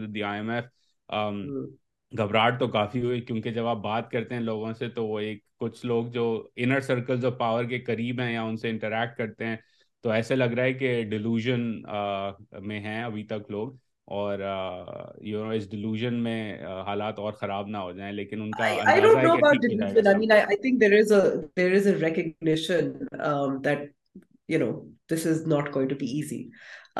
گھبراہٹ تو کافی ہوئی کیونکہ جب آپ بات کرتے ہیں لوگوں سے تو وہ ایک کچھ لوگ جو انر سرکلز آف پاور کے قریب ہیں یا ان سے انٹریکٹ کرتے ہیں تو ایسے لگ رہا ہے کہ ڈیلوژن میں ہیں ابھی تک لوگ اور یو نو اس ڈیلوژن میں حالات اور خراب نہ ہو جائیں لیکن ان کا اندازہ ہے کہ ٹھیک ہی رہے ہیں I mean I, I think there is a there is a recognition um, that you know this is not going to be easy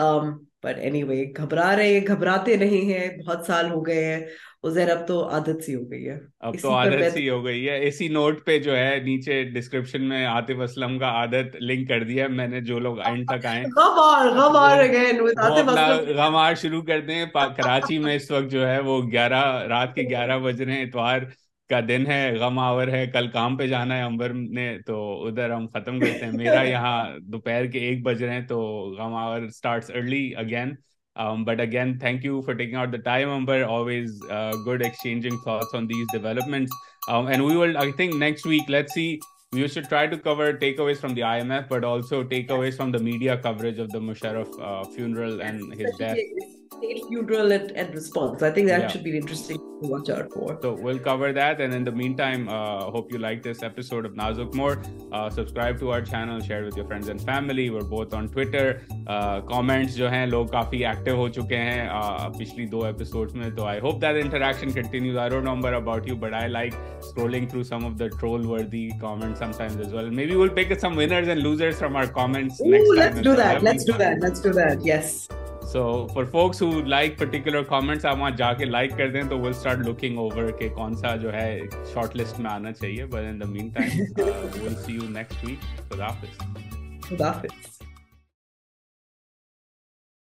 um, but anyway گھبرا رہے ہیں گھبراتے نہیں ہیں بہت سال ہو گئے ہیں ادھر اب تو عادت سی ہو گئی ہے اب تو عادت سی ہو گئی ہے اسی نوٹ پہ جو ہے نیچے ڈسکرپشن میں عاطف اسلم کا عادت لنک کر دیا میں نے جو لوگ اینڈ تک آئندہ غم غمار شروع کر دیں کراچی میں اس وقت جو ہے وہ گیارہ رات کے گیارہ بج رہے ہیں اتوار کا دن ہے غم آور ہے کل کام پہ جانا ہے امبر نے تو ادھر ہم ختم کرتے ہیں میرا (laughs) یہاں دوپہر کے ایک بج رہے ہیں تو غم hour starts early again Um, but again, thank you for taking out the time, Amber. Always uh, good exchanging thoughts on these developments. Um, and we will, I think next week, let's see, we should try to cover takeaways from the IMF, but also takeaways from the media coverage of the Musharraf uh, funeral and his death. لوگ کافی active ہو چکے ہیں پچھلی دو episodes میں تو I hope the interaction continue our number about you but I like scrolling through some of the troll were the so far focus who like particular comments آپ وہاں جا کے لائک کر دیں تو ول اسٹارٹ لکنگ اوور کہ کون سا جو ہے شارٹ لسٹ میں آنا چاہیے but in the meantime will see you next week خدا حافظ خدا حافظ